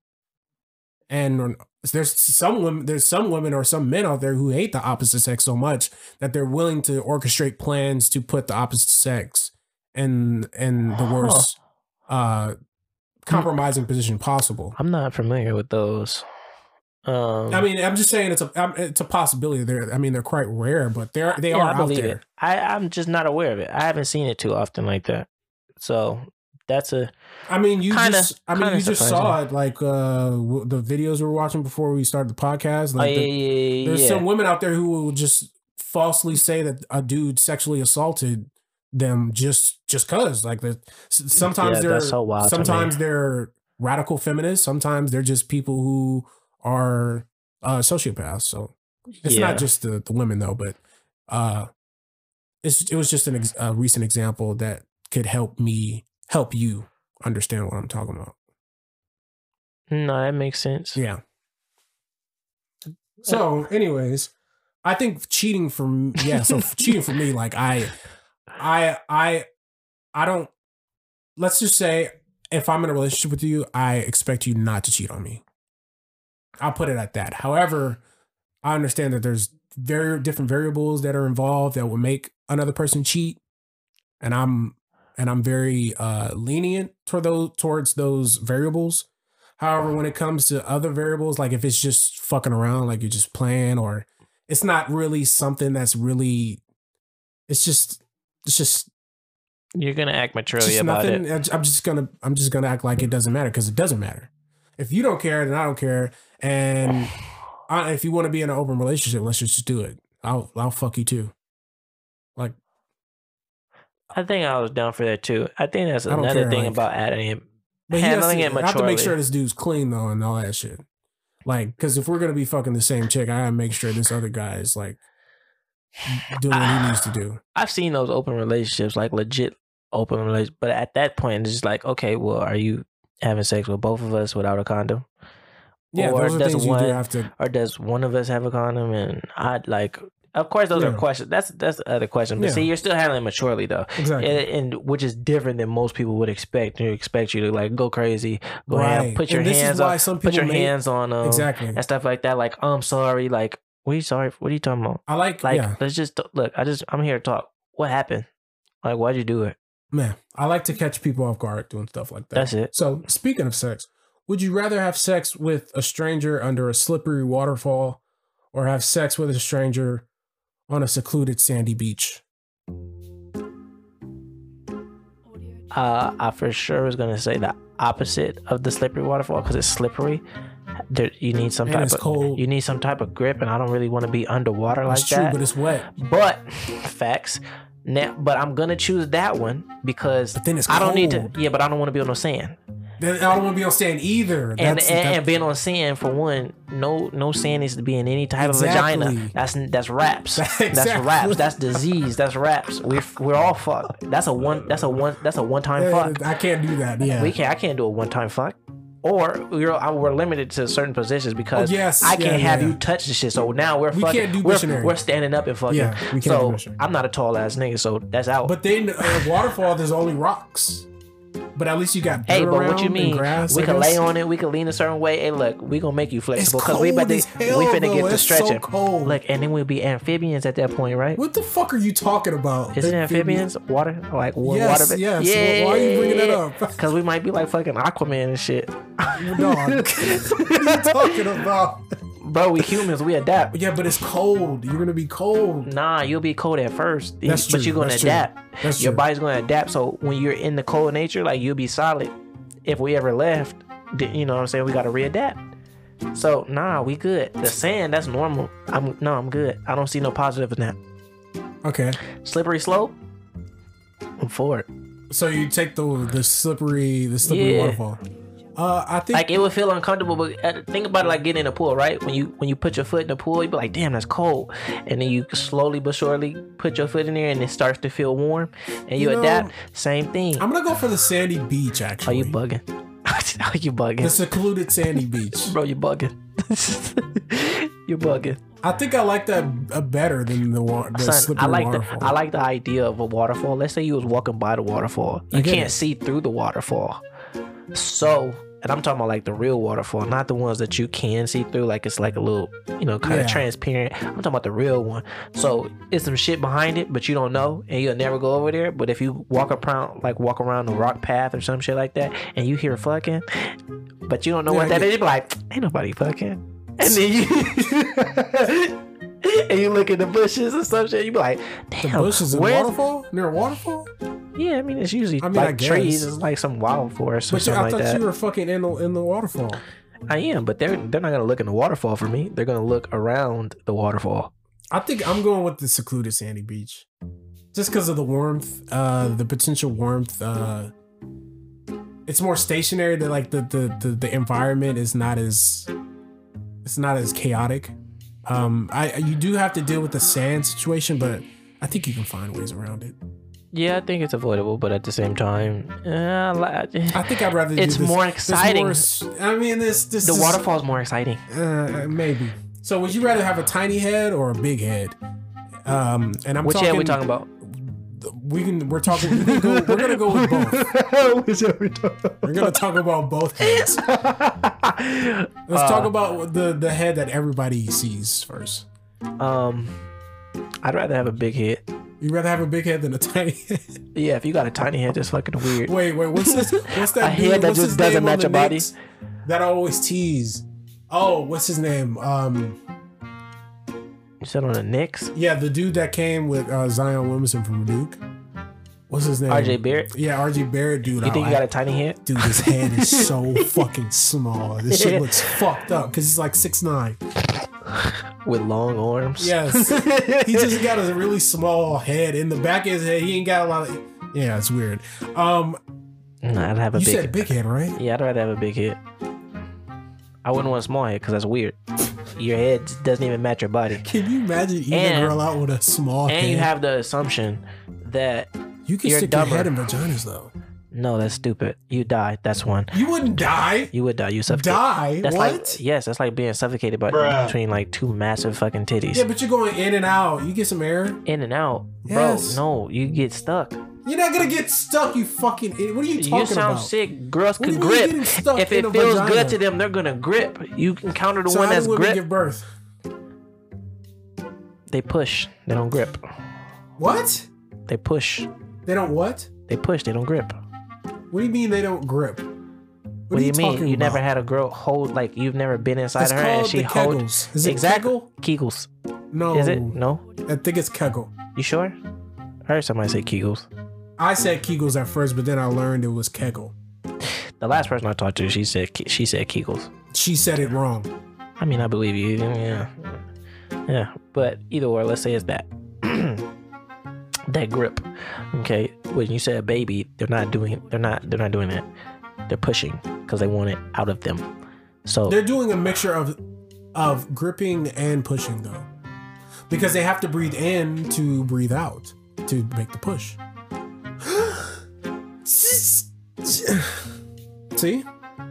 and there's some women there's some women or some men out there who hate the opposite sex so much that they're willing to orchestrate plans to put the opposite sex in in the worst uh compromising position possible I'm not familiar with those. Um, I mean, I'm just saying it's a it's a possibility. There, I mean, they're quite rare, but they're they yeah, are I out there. it. I, I'm just not aware of it. I haven't seen it too often like that. So that's a I mean, you Kinda- just I mean, you just saw it like uh w- the videos we were watching before we started the podcast. oh, Like, yeah, the- yeah, yeah, there's some women out there who will just falsely say that a dude sexually assaulted them just just cause like sometimes they're so sometimes they're radical feminists sometimes they're just people who are uh sociopaths so it's not just the, the women though but uh it's it was just an ex- a recent example that could help me help you understand what i'm talking about. No, that makes sense. yeah. So anyways i think cheating from yeah so cheating for me like i i i i don't let's just say if i'm in a relationship with you i expect you not to cheat on me. I'll put it at that. However i understand that there's very different variables that are involved that will make another person cheat and i'm and i'm very uh lenient toward those towards those variables However, when it comes to other variables, like if it's just fucking around, like you're just playing, or it's not really something that's really, it's just, it's just, You're gonna act maturely about nothing. it. I'm just gonna, I'm just gonna act like it doesn't matter because it doesn't matter. If you don't care, then I don't care. And I, if you want to be in an open relationship, let's just do it. I'll, I'll fuck you too. Like, I think I was down for that too. I think that's I don't another care, thing like- about adding it. But Handling to, it I have to make sure this dude's clean though and all that shit. Like, because if we're gonna be fucking the same chick, I gotta make sure this other guy is like doing what he needs to do. I've seen those open relationships, like legit open relationships. But at that point, it's just like, okay, well, are you having sex with both of us without a condom? Yeah, Or does one- do have to. or does one of us have a condom and I'd like of course those are questions that's that's the other question but Yeah. see you're still handling it maturely though Exactly. and, and which is different than most people would expect they expect you to like go crazy go right. put your and hands on some put your hands on them exactly. and stuff like that like I'm sorry like what are you sorry for? what are you talking about I like, like yeah, let's just look I just I'm here to talk what happened like why'd you do it man. I like to catch people off guard doing stuff like that. that's it So, speaking of sex, would you rather have sex with a stranger under a slippery waterfall or have sex with a stranger on a secluded sandy beach? uh, I for sure was gonna say the opposite of the slippery waterfall because it's slippery. There, you need some And type of cold. you need some type of grip, and I don't really want to be underwater like That's true, that. but it's wet. But facts. Now, but I'm gonna choose that one because But then it's I don't need to. Yeah, but I don't want to be on no sand. Then I don't want to be on sand either. And, That's, and, that- and being on sand for one, no no sand needs to be in any type of vagina. That's that's raps. That's Exactly. raps. That's disease. That's raps. We're we're all fucked. That's a one. That's a one. That's a one time fuck. I can't do that. Yeah. We can't. I can't do a one time fuck. Or we're we're limited to certain positions because Oh, yes. I can't Yeah, have yeah. you touch the shit. So now we're We fucking. can't do we're, we're standing up and fucking. Yeah, we can't so. I'm not a tall ass nigga, so that's out. But then uh, waterfall, there's only rocks. But at least you got hey, but what you mean? grass. we I can guess. lay on it. We can lean a certain way. Hey, look, we gonna make you flexible because we about to hell, we finna though. get to It's so stretching. cold. Look, and then we'll be amphibians at that point, right? What the fuck are you talking about? Is it amphibians? Water, like Yes, water? yes. Why- why are you bringing that up? Because we might be like fucking Aquaman and shit. No, what are you talking about? Bro, we humans, we adapt. Yeah, but it's cold. You're gonna be cold. Nah, you'll be cold at first, That's but true, you're gonna that's true. adapt. That's Your true. body's gonna adapt. So when you're in the cold nature, like you'll be solid. If we ever left, you know what I'm saying? We gotta readapt. So nah, we good. The sand, that's normal. I'm no, I'm good. I don't see no positive in that. Okay, Slippery slope. I'm for it. so you take the the slippery the slippery Yeah. waterfall. Uh, I think Like it would feel uncomfortable, but uh, think about it like getting in a pool, right? When you when you put your foot in the pool, you be like, "Damn, that's cold," and then you slowly but surely put your foot in there, and it starts to feel warm, and you, You know, adapt. Same thing. I'm gonna go for the sandy beach. Actually, are you bugging? Are you bugging? the secluded sandy beach. Bro, you bugging. You're bugging. I think I like that uh, better than the, wa- the Son, slippery I like waterfall. the I like the idea of a waterfall. Let's say you was walking by the waterfall. You can't it. see through the waterfall. So, and I'm talking about like the real waterfall, not the ones that you can see through. Like it's like a little, you know, kind Yeah. of transparent. I'm talking about the real one. So it's some shit behind it, but you don't know, and you'll never go over there. But if you walk around, like walk around the rock path or some shit like that, and you hear fucking, but you don't know Yeah, what that I is, you be like, ain't nobody fucking. And then you and you look at the bushes and some shit, you be like, damn, the bushes where's- waterfall near a waterfall. Yeah, I mean it's usually I mean, I like trees, it's like some wild forest or But something I like thought that. you were fucking in the in the waterfall. I am, but they're they're not gonna look in the waterfall for me. They're gonna look around the waterfall. I think I'm going with the secluded sandy beach, just because of the warmth, uh, the potential warmth. Uh, it's more stationary. That like the, the the the environment is not as it's not as chaotic. Um, I you do have to deal with the sand situation, but I think you can find ways around it. Yeah, I think it's avoidable, but at the same time, uh, I think I'd rather. It's do this. more exciting. more I mean, this this the waterfall is more exciting. Uh, maybe. So, would you rather have a tiny head or a big head? Um, and I'm Which talking. head we talking about? We can. We're talking. We can go, we're gonna go with both. We're gonna talk about both heads. Let's talk Uh, about the the head that everybody sees first. Um, I'd rather have a big head. You'd rather have a big head than a tiny head. Yeah, if you got a tiny head, that's fucking weird. Wait, wait. What's this? What's that? A dude? head that what's just doesn't match your body? That I always tease. Oh, what's his name? Um, You said on the Knicks, yeah, the dude that came with uh, Zion Williamson from Duke. What's his name? RJ Barrett. Yeah, RJ Barrett, dude. You think I- you got a tiny head? Dude, his head is so fucking small. This shit looks fucked up because he's like six nine. with long arms. Yes, he just got a really small head. In the back of his head, he ain't got a lot of. Yeah, it's weird. Um, Nah, I'd have a you big. said big head, right? yeah, I'd rather have a big head. I wouldn't want a small head because that's weird. Your head doesn't even match your body, Can you imagine eating And- a girl out with a small and head? you have the assumption that you can you're stick dumber. your head in vaginas though. no, that's stupid. You die. That's one. You wouldn't die. You would die. You suffocate. Die? That's what? like yes, that's like being suffocated by Bruh. between like two massive fucking titties. yeah, but you're going in and out. You get some air. In and out, Yes. bro. No, you get stuck. You're not gonna get stuck. You fucking. idiot. What are you talking about? You sound about? sick. Girls can grip. If it feels vagina? good to them, they're gonna grip. You can counter the So one that's do grip. give birth? They push. They don't grip. What? They push. They don't what? They push. They don't grip. What do you mean they don't grip? What, What, do you mean? You never had a girl hold like you've never been inside It's her and she the hold Is it exactly Kegel? Kegels. No. Is it? No. I think it's Kegel. You sure? I heard somebody say Kegels. I said Kegels at first, but then I learned it was Kegel. The last person I talked to, she said she said Kegels. She said it wrong. I mean, I believe you. Yeah, yeah. But either or, let's say it's that that grip. Okay, when you say a baby, they're not doing. They're not. They're not doing that. They're pushing because they want it out of them. So They're doing a mixture of of gripping and pushing though. Because they have to breathe in to breathe out to make the push. See?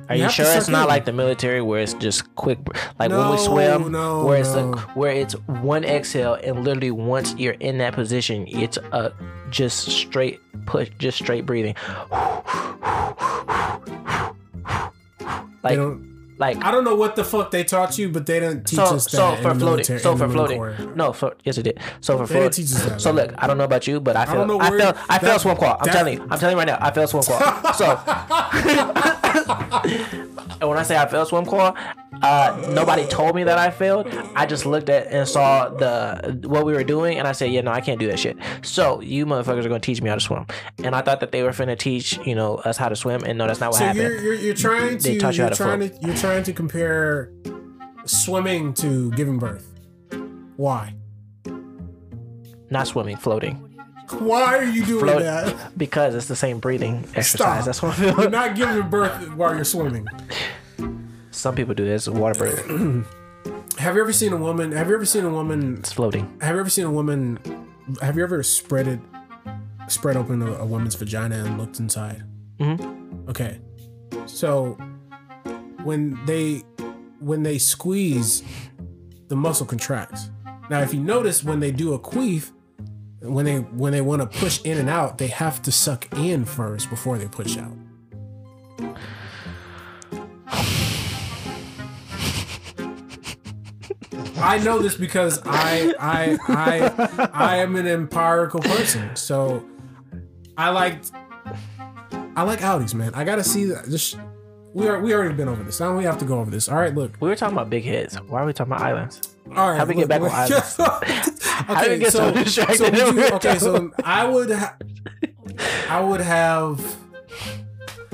Are You you, sure it's not in. like the military where it's just quick, like when we swim, no, where it's no. a, where it's one exhale and literally once you're in that position, it's a just straight push, just straight breathing. Like, don't like I don't know what the fuck they taught you, but they didn't teach so us that. so for floating, military- so for floating. Corps. No, for yes it did. So for floating. teach us that. So look, I don't know about you, but I feel I, where- felt I that- felt swim qual. I'm that- telling you, I'm telling you right now, I felt swim qual. So and when I say I failed swim qual, uh, nobody told me that I failed. I just looked at and saw the what we were doing, and I said, yeah, no, I can't do that shit. So you motherfuckers are gonna teach me how to swim, and I thought that they were finna teach you know us how to swim, and no, that's not what So happened. you're, you're you're trying to you you're to trying to you're trying to compare swimming to giving birth. Why? Not swimming, floating, Why are you doing Float- that? because it's the same breathing exercise. Stop. That's what I You're not giving birth while you're swimming. Some people do this. Water breathing. Have you ever seen a woman? Have you ever seen a woman? It's floating. Have you ever seen a woman? Have you ever spread it, spread open a, a woman's vagina and looked inside? Mhm. Okay, so when they when they squeeze, the muscle contracts. Now, if you notice when they do a queef, when they when they want to push in and out, they have to suck in first before they push out. I know this because I I I I am an empirical person. So I like I like Audis, man. I gotta see that. Just we are we already been over this. Now we have to go over this. All right, look. We were talking about big heads. Why are we talking about islands? All right, How we get look, back on islands? How did we get so distracted? so would you- okay, so I would ha- I would have.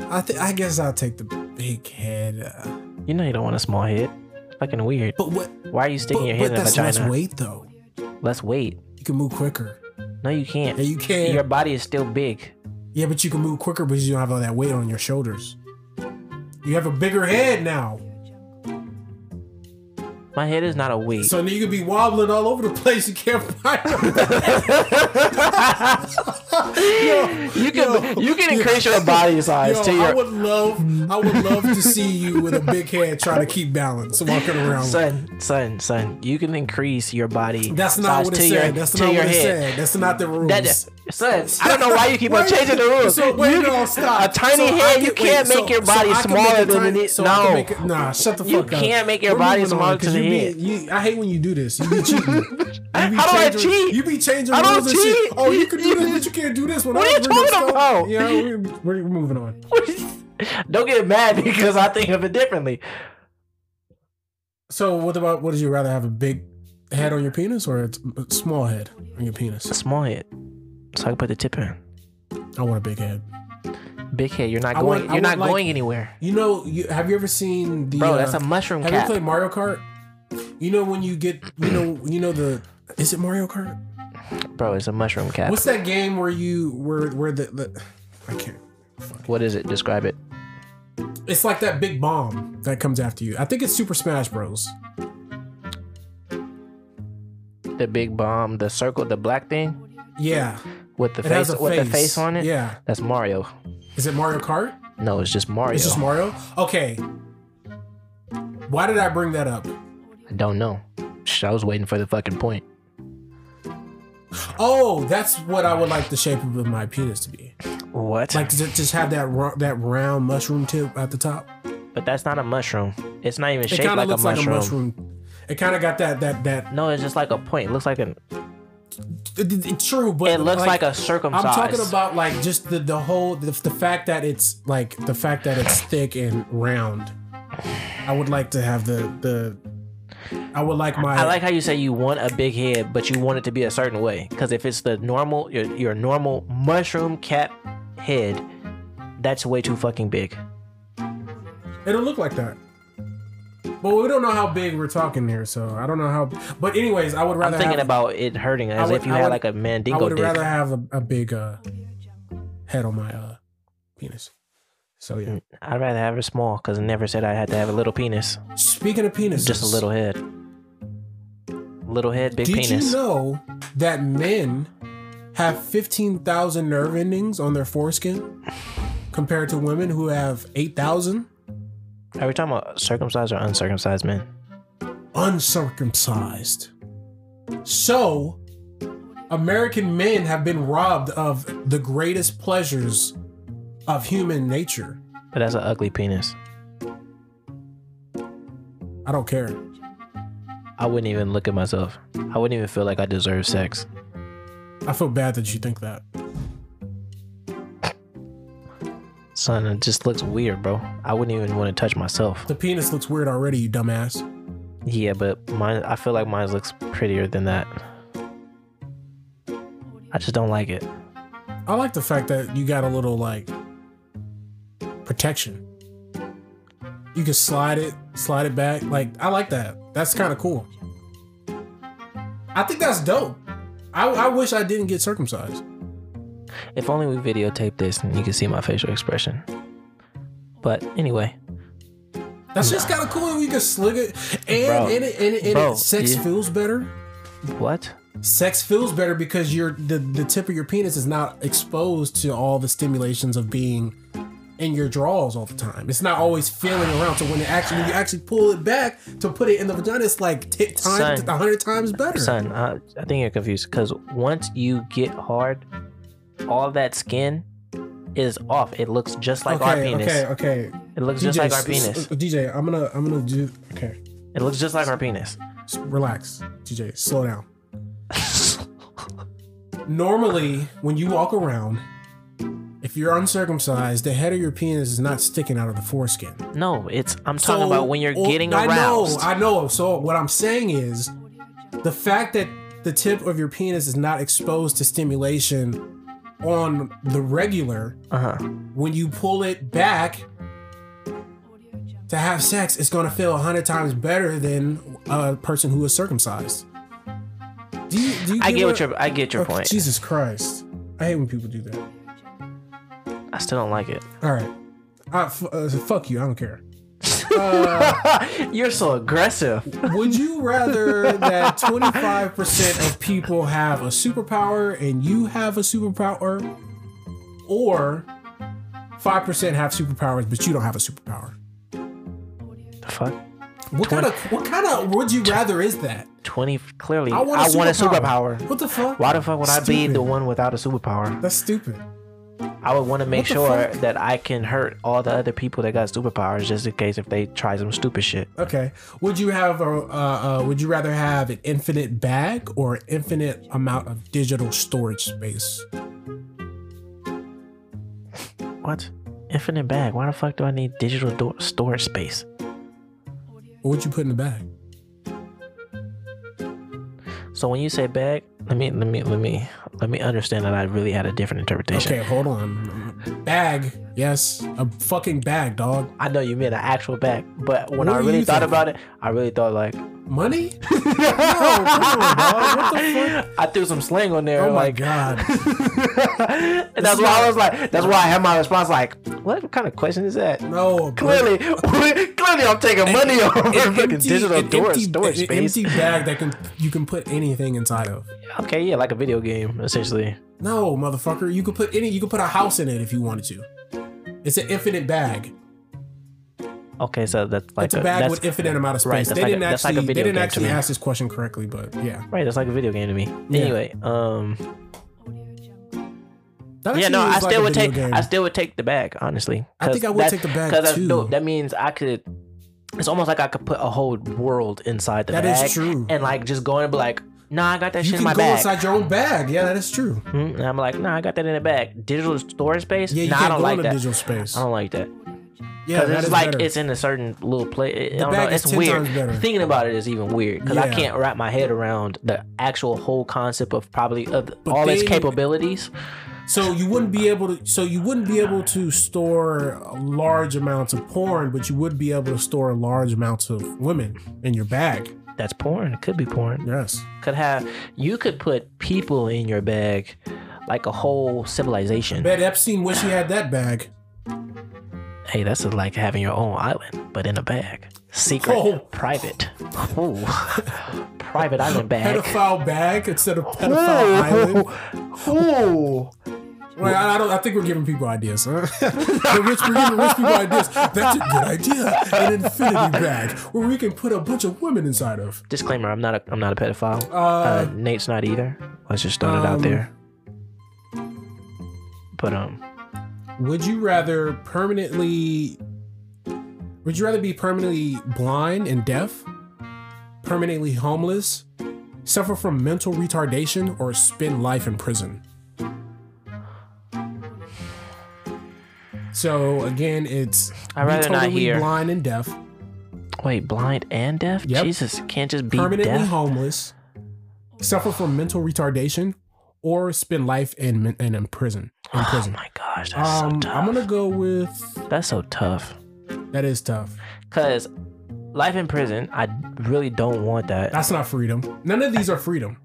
I think I guess I'll take the big head. Uh, You know you don't want a small head. Fucking weird. but what? Why are you sticking But, your but head in the that's less vagina? weight though. Let's wait. You can move quicker. No, you can't. Yeah, you can. Your body is still big. Yeah, but you can move quicker because you don't have all that weight on your shoulders. You have a bigger head now. My head is not a weight. So you could be wobbling all over the place. You can't find you can yo, you can yo, increase your body size Yo, to I would love, I would love to see you with a big head trying to keep balance, walking around. son, son, son. You can increase your body. That's not size what it to said. your, That's not your what it head. said. That's not the rules. That, son, I don't know why you keep on changing the rules. So wait, You- no, stop. A tiny So head, you can- wait, can't so- make your body I can smaller make a than tiny- it is. so No. make it- nah, shut the You fuck up. You can't make your We're body moving smaller on, 'cause you I hate when you do this. You be cheating. You be How do I changing- cheat? You be changing I don't rules and shit. Oh, you can do this, but you can't do this. When What I are you talking stuff- about? Yeah, we're, we're moving on. Don't get mad because I think of it differently. So, what about what? Would you rather have a big head on your penis or a small head on your penis? A small head, so I can put the tip in. I want a big head. Big head, you're not I going. want- you're not like- going anywhere, You know, you, have you ever seen the? bro. uh, that's a mushroom Have cap. you played Mario Kart? You know when you get, you know, you know the. Is it Mario Kart? Bro, it's a mushroom cap. What's that game where you where where the, the I can't. what is it? Describe it. It's like that big bomb that comes after you. I think it's Super Smash Bros. The big bomb, the circle, the black thing Yeah, with the it face with face. the face on it. Yeah, That's Mario. is it Mario Kart? No, it's just Mario. It's just Mario. Okay. Why did I bring that up? Don't know. I was waiting for the fucking point. Oh, that's what I would like the shape of my penis to be. What? Like to ju- just have that ro- that round mushroom tip at the top. but that's not a mushroom. It's not even It shaped kind of like, looks a like mushroom. a mushroom. It kind of got that that that. No, it's just like a point. It looks like an. It, it- true, but It looks like, a I'm circumcised. I'm talking about like just the the whole the, the fact that it's like the fact that it's thick and round. I would like to have the the. I would like my. I like how you say you want a big head, but you want it to be a certain way. Because if it's the normal, your, your normal mushroom cap head, that's way too fucking big. It'll look like that. But we don't know how big we're talking here, so I don't know how. But anyways, I would rather. I'm thinking have, about it hurting as would- if you I had would- like a mandingo dick. I would dick. rather have a, a big uh, head on my uh, penis. So yeah. Mm, I'd rather have it small because it never said I had to have a little penis. Speaking of penises, Just a little head. Little head, big Did penis. Did you know that men have fifteen thousand nerve endings on their foreskin, compared to women who have eight thousand? Are we talking about circumcised or uncircumcised men? uncircumcised. So, American men have been robbed of the greatest pleasures of human nature. But that's an ugly penis. I don't care. I wouldn't even look at myself. I wouldn't even feel like I deserve sex. I feel bad that you think that. Son, it just looks weird, bro. I wouldn't even want to touch myself. The penis looks weird already, you dumbass. Yeah, but mine, I feel like mine looks prettier than that. I just don't like it. I like the fact that you got a little like protection. You can slide it, slide it back. Like I like that. That's kind of cool. I think that's dope. I, I wish I didn't get circumcised. If only we videotape this and you can see my facial expression. But anyway, That's just kind of cool. You can slick it, and Bro. and, it, and, it, and Bro, it, sex you- feels better. what? Sex feels better because your the the tip of your penis is not exposed to all the stimulations of being in your drawers all the time. It's not always feeling around. So when it actually when you actually pull it back to put it in the vagina, it's like t- times Son. a hundred times better. Son, I, I think you're confused because once you get hard, all that skin is off. It looks just like our penis. okay, okay. It looks just like our penis. DJ, I'm gonna I'm gonna do. Okay, It looks just like our penis. relax, DJ. Slow down. Normally, when you walk around, if you're uncircumcised, the head of your penis is not sticking out of the foreskin. No, it's I'm talking So, about when you're oh, getting I know, I know. So what I'm saying is, the fact that the tip of your penis is not exposed to stimulation on the regular, Uh huh. when you pull it back to have sex, it's gonna feel a hundred times better than a person who is circumcised. Do you? Do you I get what what your I get your Okay, point. Jesus Christ! I hate when people do that. I still don't like it. All right, uh, f- uh, fuck you. I don't care. Uh, You're so aggressive. Would you rather that 25% of people have a superpower and you have a superpower, or 5% have superpowers but you don't have a superpower? The fuck? What kind of what kind of would you rather is that? Twenty clearly. I I want want a a, superpower. superpower. What the fuck? Why the fuck would I be the one without a superpower? That's stupid. I would want to make sure fuck? that I can hurt all the other people that got superpowers just in case if they try some stupid shit. Okay. Would you have a uh, uh, would you rather have an infinite bag or an infinite amount of digital storage space? What? Infinite bag. Why the fuck do I need digital door- storage space? What would you put in the bag? So when you say bag, let me let me let me let me understand that I really had a different interpretation. Okay, hold on. Bag, yes, a fucking bag, dog. I know you meant an actual bag, but when What I really thought about it, I really thought like Money? no, come on, dog. What the fuck? I threw some slang on there. Oh my god. and that's why I was like, that's why I had my response like, what kind of question is that? No. Clearly, clearly, I'm taking money off of An fucking empty- digital an door empty- storage an space. empty bag that can you can put anything inside of. Okay, yeah, like a video game, essentially. No, motherfucker. You could put any. You could put a house in it if you wanted to. It's an infinite bag. Okay, so that's like it's a bag that's, with infinite amount of space. right, they like didn't a actually. video they didn't actually ask this question correctly, but yeah. right. That's like a video game to me. Yeah. Anyway, um, yeah, no, I is like still would take, game. I still would take the bag, honestly. I think I would take the bag, Because too. that means I could. It's almost like I could put a whole world inside the That is bag. true. And like just going and be like, nah, I got that you shit in my bag. You can go inside your own bag. Yeah, that is true. Hmm, And I'm like, nah, I got that in the bag. Digital storage space? Yeah, you nah, I can't don't go like that. digital space. I don't like that. Yeah, it's like better. it's in a certain little place. I don't know. It's 10 weird. Thinking about it is even weird because I can't wrap my head around the actual whole concept of probably of But all its capabilities. So you wouldn't be able to. So you wouldn't be able to store large amounts of porn, but you would be able to store large amounts of women in your bag. That's porn. It could be porn. Yes. Could have you could put people in your bag, like a whole civilization. Bet Epstein wish he had that bag. Hey, that's like having your own island, but in a bag. Secret, Oh. private. Ooh. private island bag. Pedophile bag instead of pedophile island. Ooh. Well, I, I don't. I think we're giving people ideas. Huh? the rich, we're giving rich people ideas. That's a good idea. An infinity bag where we can put a bunch of women inside of. Disclaimer: I'm not a I'm not a pedophile. Uh, Uh, Nate's not either. Let's just throw it out um, there. But um, would you rather permanently? Would you rather be permanently blind and deaf, permanently homeless, suffer from mental retardation, or spend life in prison? So again, it's I'd be rather not totally hear. blind and deaf, Wait, blind and deaf? Yep. Jesus, can't just be permanently deaf. homeless, suffer from mental retardation, or spend life in men- in, in prison. In Oh prison. my gosh, that's um, so tough. I'm gonna go with That's so tough. that is tough. Cause life in prison, I really don't want that. That's not freedom. None of these are freedom.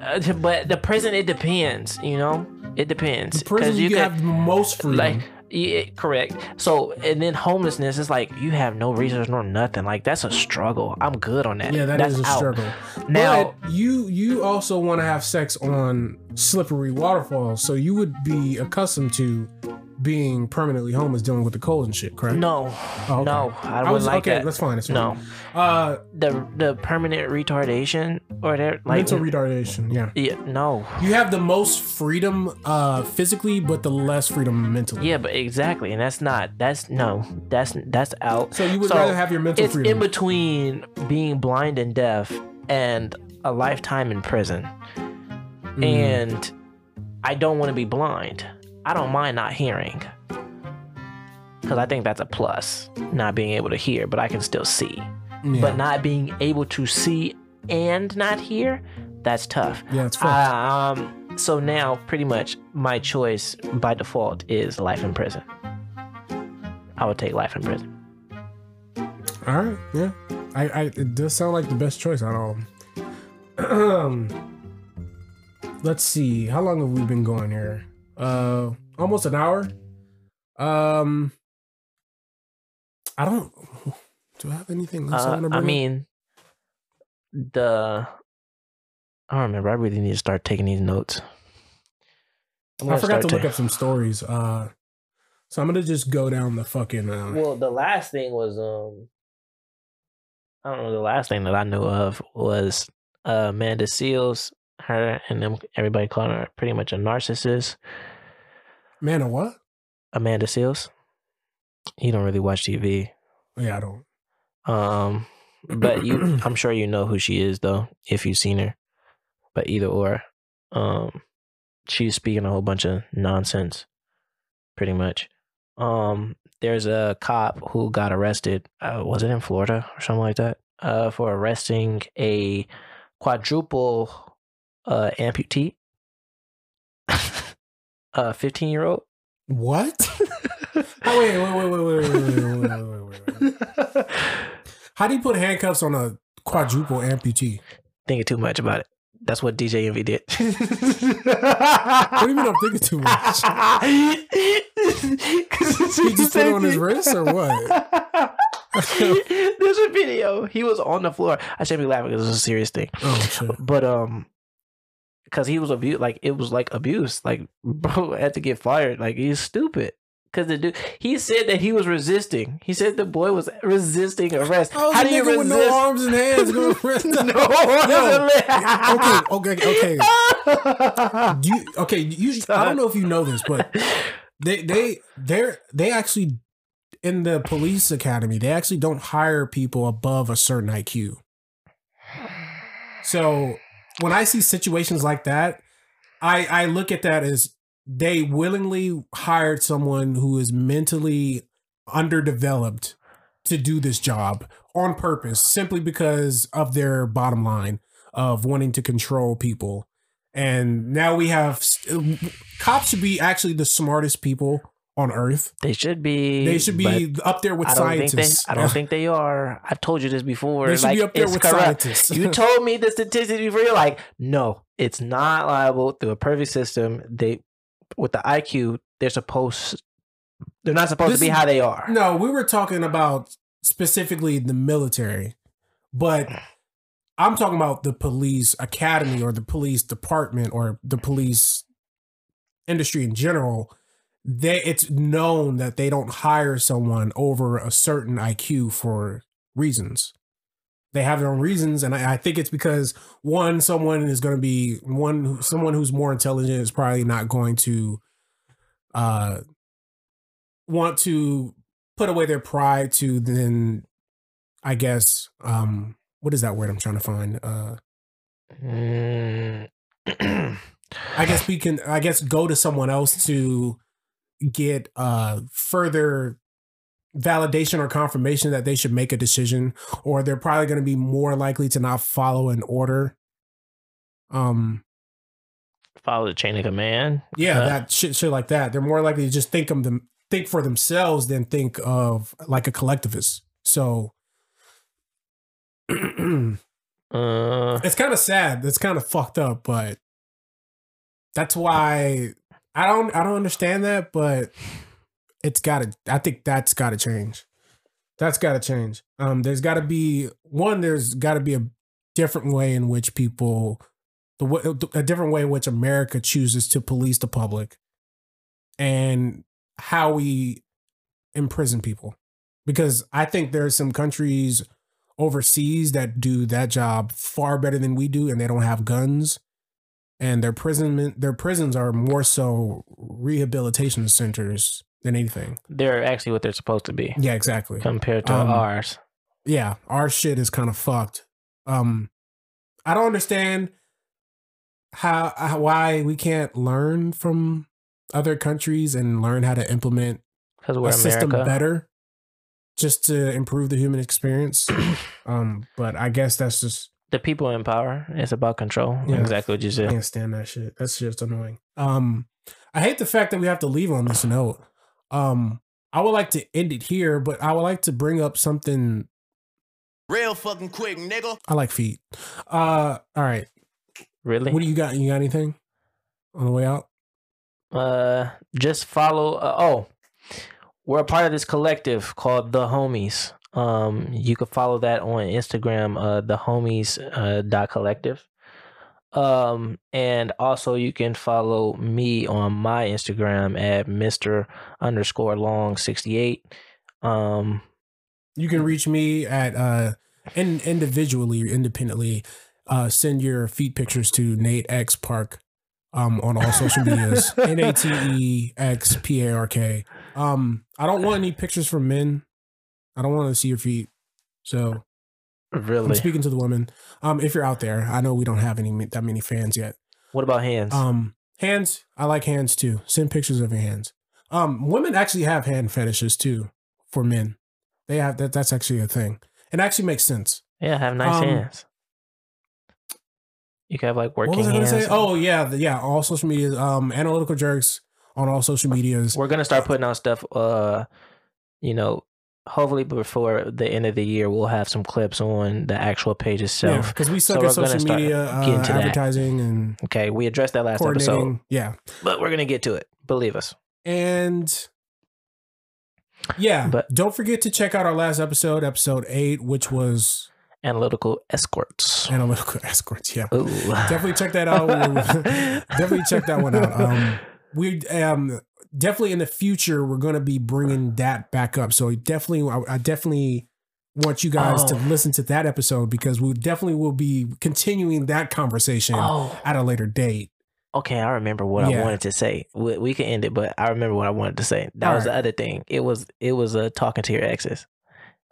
Uh, but the prison, it depends. You know, it depends. The prison 'Cause you, could- have the most freedom. like yeah, correct so and then homelessness is like you have no resource nor nothing like that's a struggle i'm good on that yeah, that that's is a out. struggle. now but you you also want to have sex on slippery waterfalls, so you would be accustomed to being permanently homeless, dealing with the cold and shit. Correct? no Oh, okay. no i I wouldn't was like okay. that That's fine. That's fine. no Uh, the the permanent retardation or there like mental retardation. Yeah. yeah no You have the most freedom uh physically, but the less freedom mentally. yeah but exactly and that's not that's no that's that's out So you would So, rather have your mental it's freedom. in between being blind and deaf and a lifetime in prison Mm. and I don't want to be blind. I don't mind not hearing. Because I think that's a plus, not being able to hear, but I can still see. yeah. But not being able to see and not hear, that's tough. yeah, it's. Uh, um, so now, pretty much, my choice by default is life in prison. I would take life in prison. All right, yeah. I, I it does sound like the best choice out of all. Let's see. How long have we been going here? Uh almost an hour. Um I don't do I have anything else I Uh, want to I bring up? mean, the. I don't remember. I really need to start taking these notes. Gonna forgot to look up some stories. Uh so I'm gonna just go down the fucking uh, Well, the last thing was um I don't know, the last thing that I knew of was uh Amanda Seales, her and them everybody calling her pretty much a narcissist. Man of what? Amanda Seales. You don't really watch TV. Yeah, I don't. Um but you I'm sure you know who she is though, if you've seen her. But either or. Um she's speaking a whole bunch of nonsense, pretty much. Um there's a cop who got arrested. Uh, was it in Florida or something like that? Uh, for arresting a quadruple uh, amputee, a 15 year old. What? oh, wait, wait, wait, wait, wait, wait, wait, wait, wait, wait. How do you put handcuffs on a quadruple amputee. Thinking too much about it. That's what DJ Envy did. What do you mean I'm thinking too much? He just put it on his wrist or what? There's a video. He was on the floor. I shouldn't be laughing because it's a serious thing. Oh shit. But um, because he was abused, like it was like abuse. Like bro had to get fired. Like he's stupid. Because the dude, he said that he was resisting. He said the boy was resisting arrest. How's How do you nigga with resist? no arms and hands gonna arrest no, No. Okay, okay, okay. Do you, okay, you. I don't know if you know this, but they they they're they actually in the police academy. They actually don't hire people above a certain IQ. So when I see situations like that, I I look at that as they willingly hired someone who is mentally underdeveloped to do this job on purpose, simply because of their bottom line of wanting to control people. And now we have uh, cops should be actually the smartest people on earth. They should be. They should be up there with I scientists. they. I don't think they are. I've told you this before. they should like, be up there with corrupt. scientists. You told me the statistics before. You're like, no, it's not liable through a perfect system. They, with the IQ, they're supposed. They're not supposed This to be how they are. No, we were talking about specifically the military, but I'm talking about the police academy or the police department or the police industry in general. They it's known that they don't hire someone over a certain IQ for reasons. They have their own reasons, and I, I think it's because one, someone is going to be one, someone who's more intelligent is probably not going to uh want to put away their pride to then I guess um what is that word I'm trying to find? Uh Mm. I guess we can I guess go to someone else to get uh further validation or confirmation that they should make a decision or they're probably going to be more likely to not follow an order. Um Follow the chain of command. yeah, Uh, that shit shit like that. They're more likely to just think of them think for themselves than think of like a collectivist. So Uh, it's kind of sad. It's kind of fucked up, but that's why I don't I don't understand that, but it's got to I think that's got to change. That's got to change. Um there's got to be one there's got to be a different way in which people the wa- a different way in which America chooses to police the public and how we imprison people. Because I think there's some countries overseas that do that job far better than we do and they don't have guns and their prison their prisons are more so rehabilitation centers than anything. They're actually what they're supposed to be. Yeah exactly. Compared to Um, ours. yeah our shit is kind of fucked. Um i don't understand how, how why we can't learn from other countries and learn how to implement a system better just to improve the human experience. Um but i guess that's just The people in power. It's about control. Yeah. Exactly what you said. I said. can't stand that shit. That's just annoying. Um, I hate the fact that we have to leave on this note. Um, I would like to end it here, but I would like to bring up something. Real fucking quick, nigga. I like feet. Uh, all right. Really? What do you got? You got anything on the way out? uh, just follow. Uh, oh, we're a part of this collective called the Homies. Um, you can follow that on Instagram. Uh, the Homies uh, dot collective. Um, and also you can follow me on my Instagram at Mister underscore Long sixty eight. Um, You can reach me at uh, in, individually, independently. Uh, send your feet pictures to Nate X Park. Um, on all social medias, N A T E X P A R K. Um, I don't want any pictures from men. I don't want to see your feet. So I'm really. speaking to the women. Um, if you're out there, I know we don't have any that many fans yet. What about hands? Um, hands, I like hands too. Send pictures of your hands. Um, women actually have hand fetishes too for men. They have that. That's actually a thing. It actually makes sense. yeah, have nice um, hands. You can have like working what was I hands. say? Oh yeah, the, yeah. All social media. Um, analytical jerks on all social medias. we're gonna start putting out stuff uh you know hopefully before the end of the year, we'll have some clips on the actual page itself. because we So suck we're at social media, uh, to that. advertising, and Okay, we addressed that last episode. Yeah, but we're gonna get to it. Believe us. and yeah, But- don't forget to check out our last episode, episode eight, which was Analytical escorts. analytical escorts. Yeah, Ooh. definitely check that out. definitely check that one out. Um, we um definitely in the future we're going to be bringing that back up. So definitely, I, I definitely want you guys to Oh. listen to that episode because we definitely will be continuing that conversation oh, at a later date. okay. I remember what Yeah. I wanted to say. We, we can end it, but I remember what I wanted to say. That All was the other thing. It was it was uh, talking to your exes.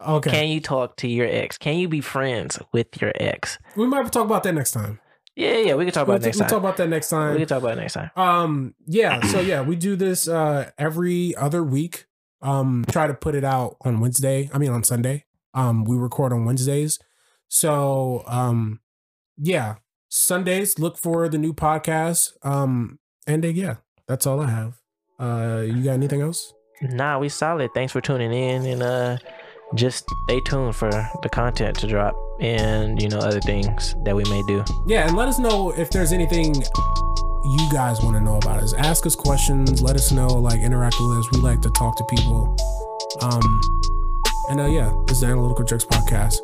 Okay, Can you talk to your ex? Can you be friends with your ex? we might talk about that next time. Yeah, yeah. We can talk We'll, about it next we'll time. talk about that next time. we can talk about it next time. Um, yeah. So yeah, we do this uh every other week. Um, try to put it out on Wednesday. I mean on Sunday. Um, we record on Wednesdays. So um, yeah, Sundays look for the new podcast. Um, and uh, yeah, that's all I have. Uh, you got anything else? Nah, we solid. Thanks for tuning in and uh just stay tuned for the content to drop and you know other things that we may do. Yeah, and let us know if there's anything you guys want to know about us. Ask us questions. Let us know. Like interact with us. We like to talk to people. Um, and uh, yeah, this is the Analytical Jerks podcast.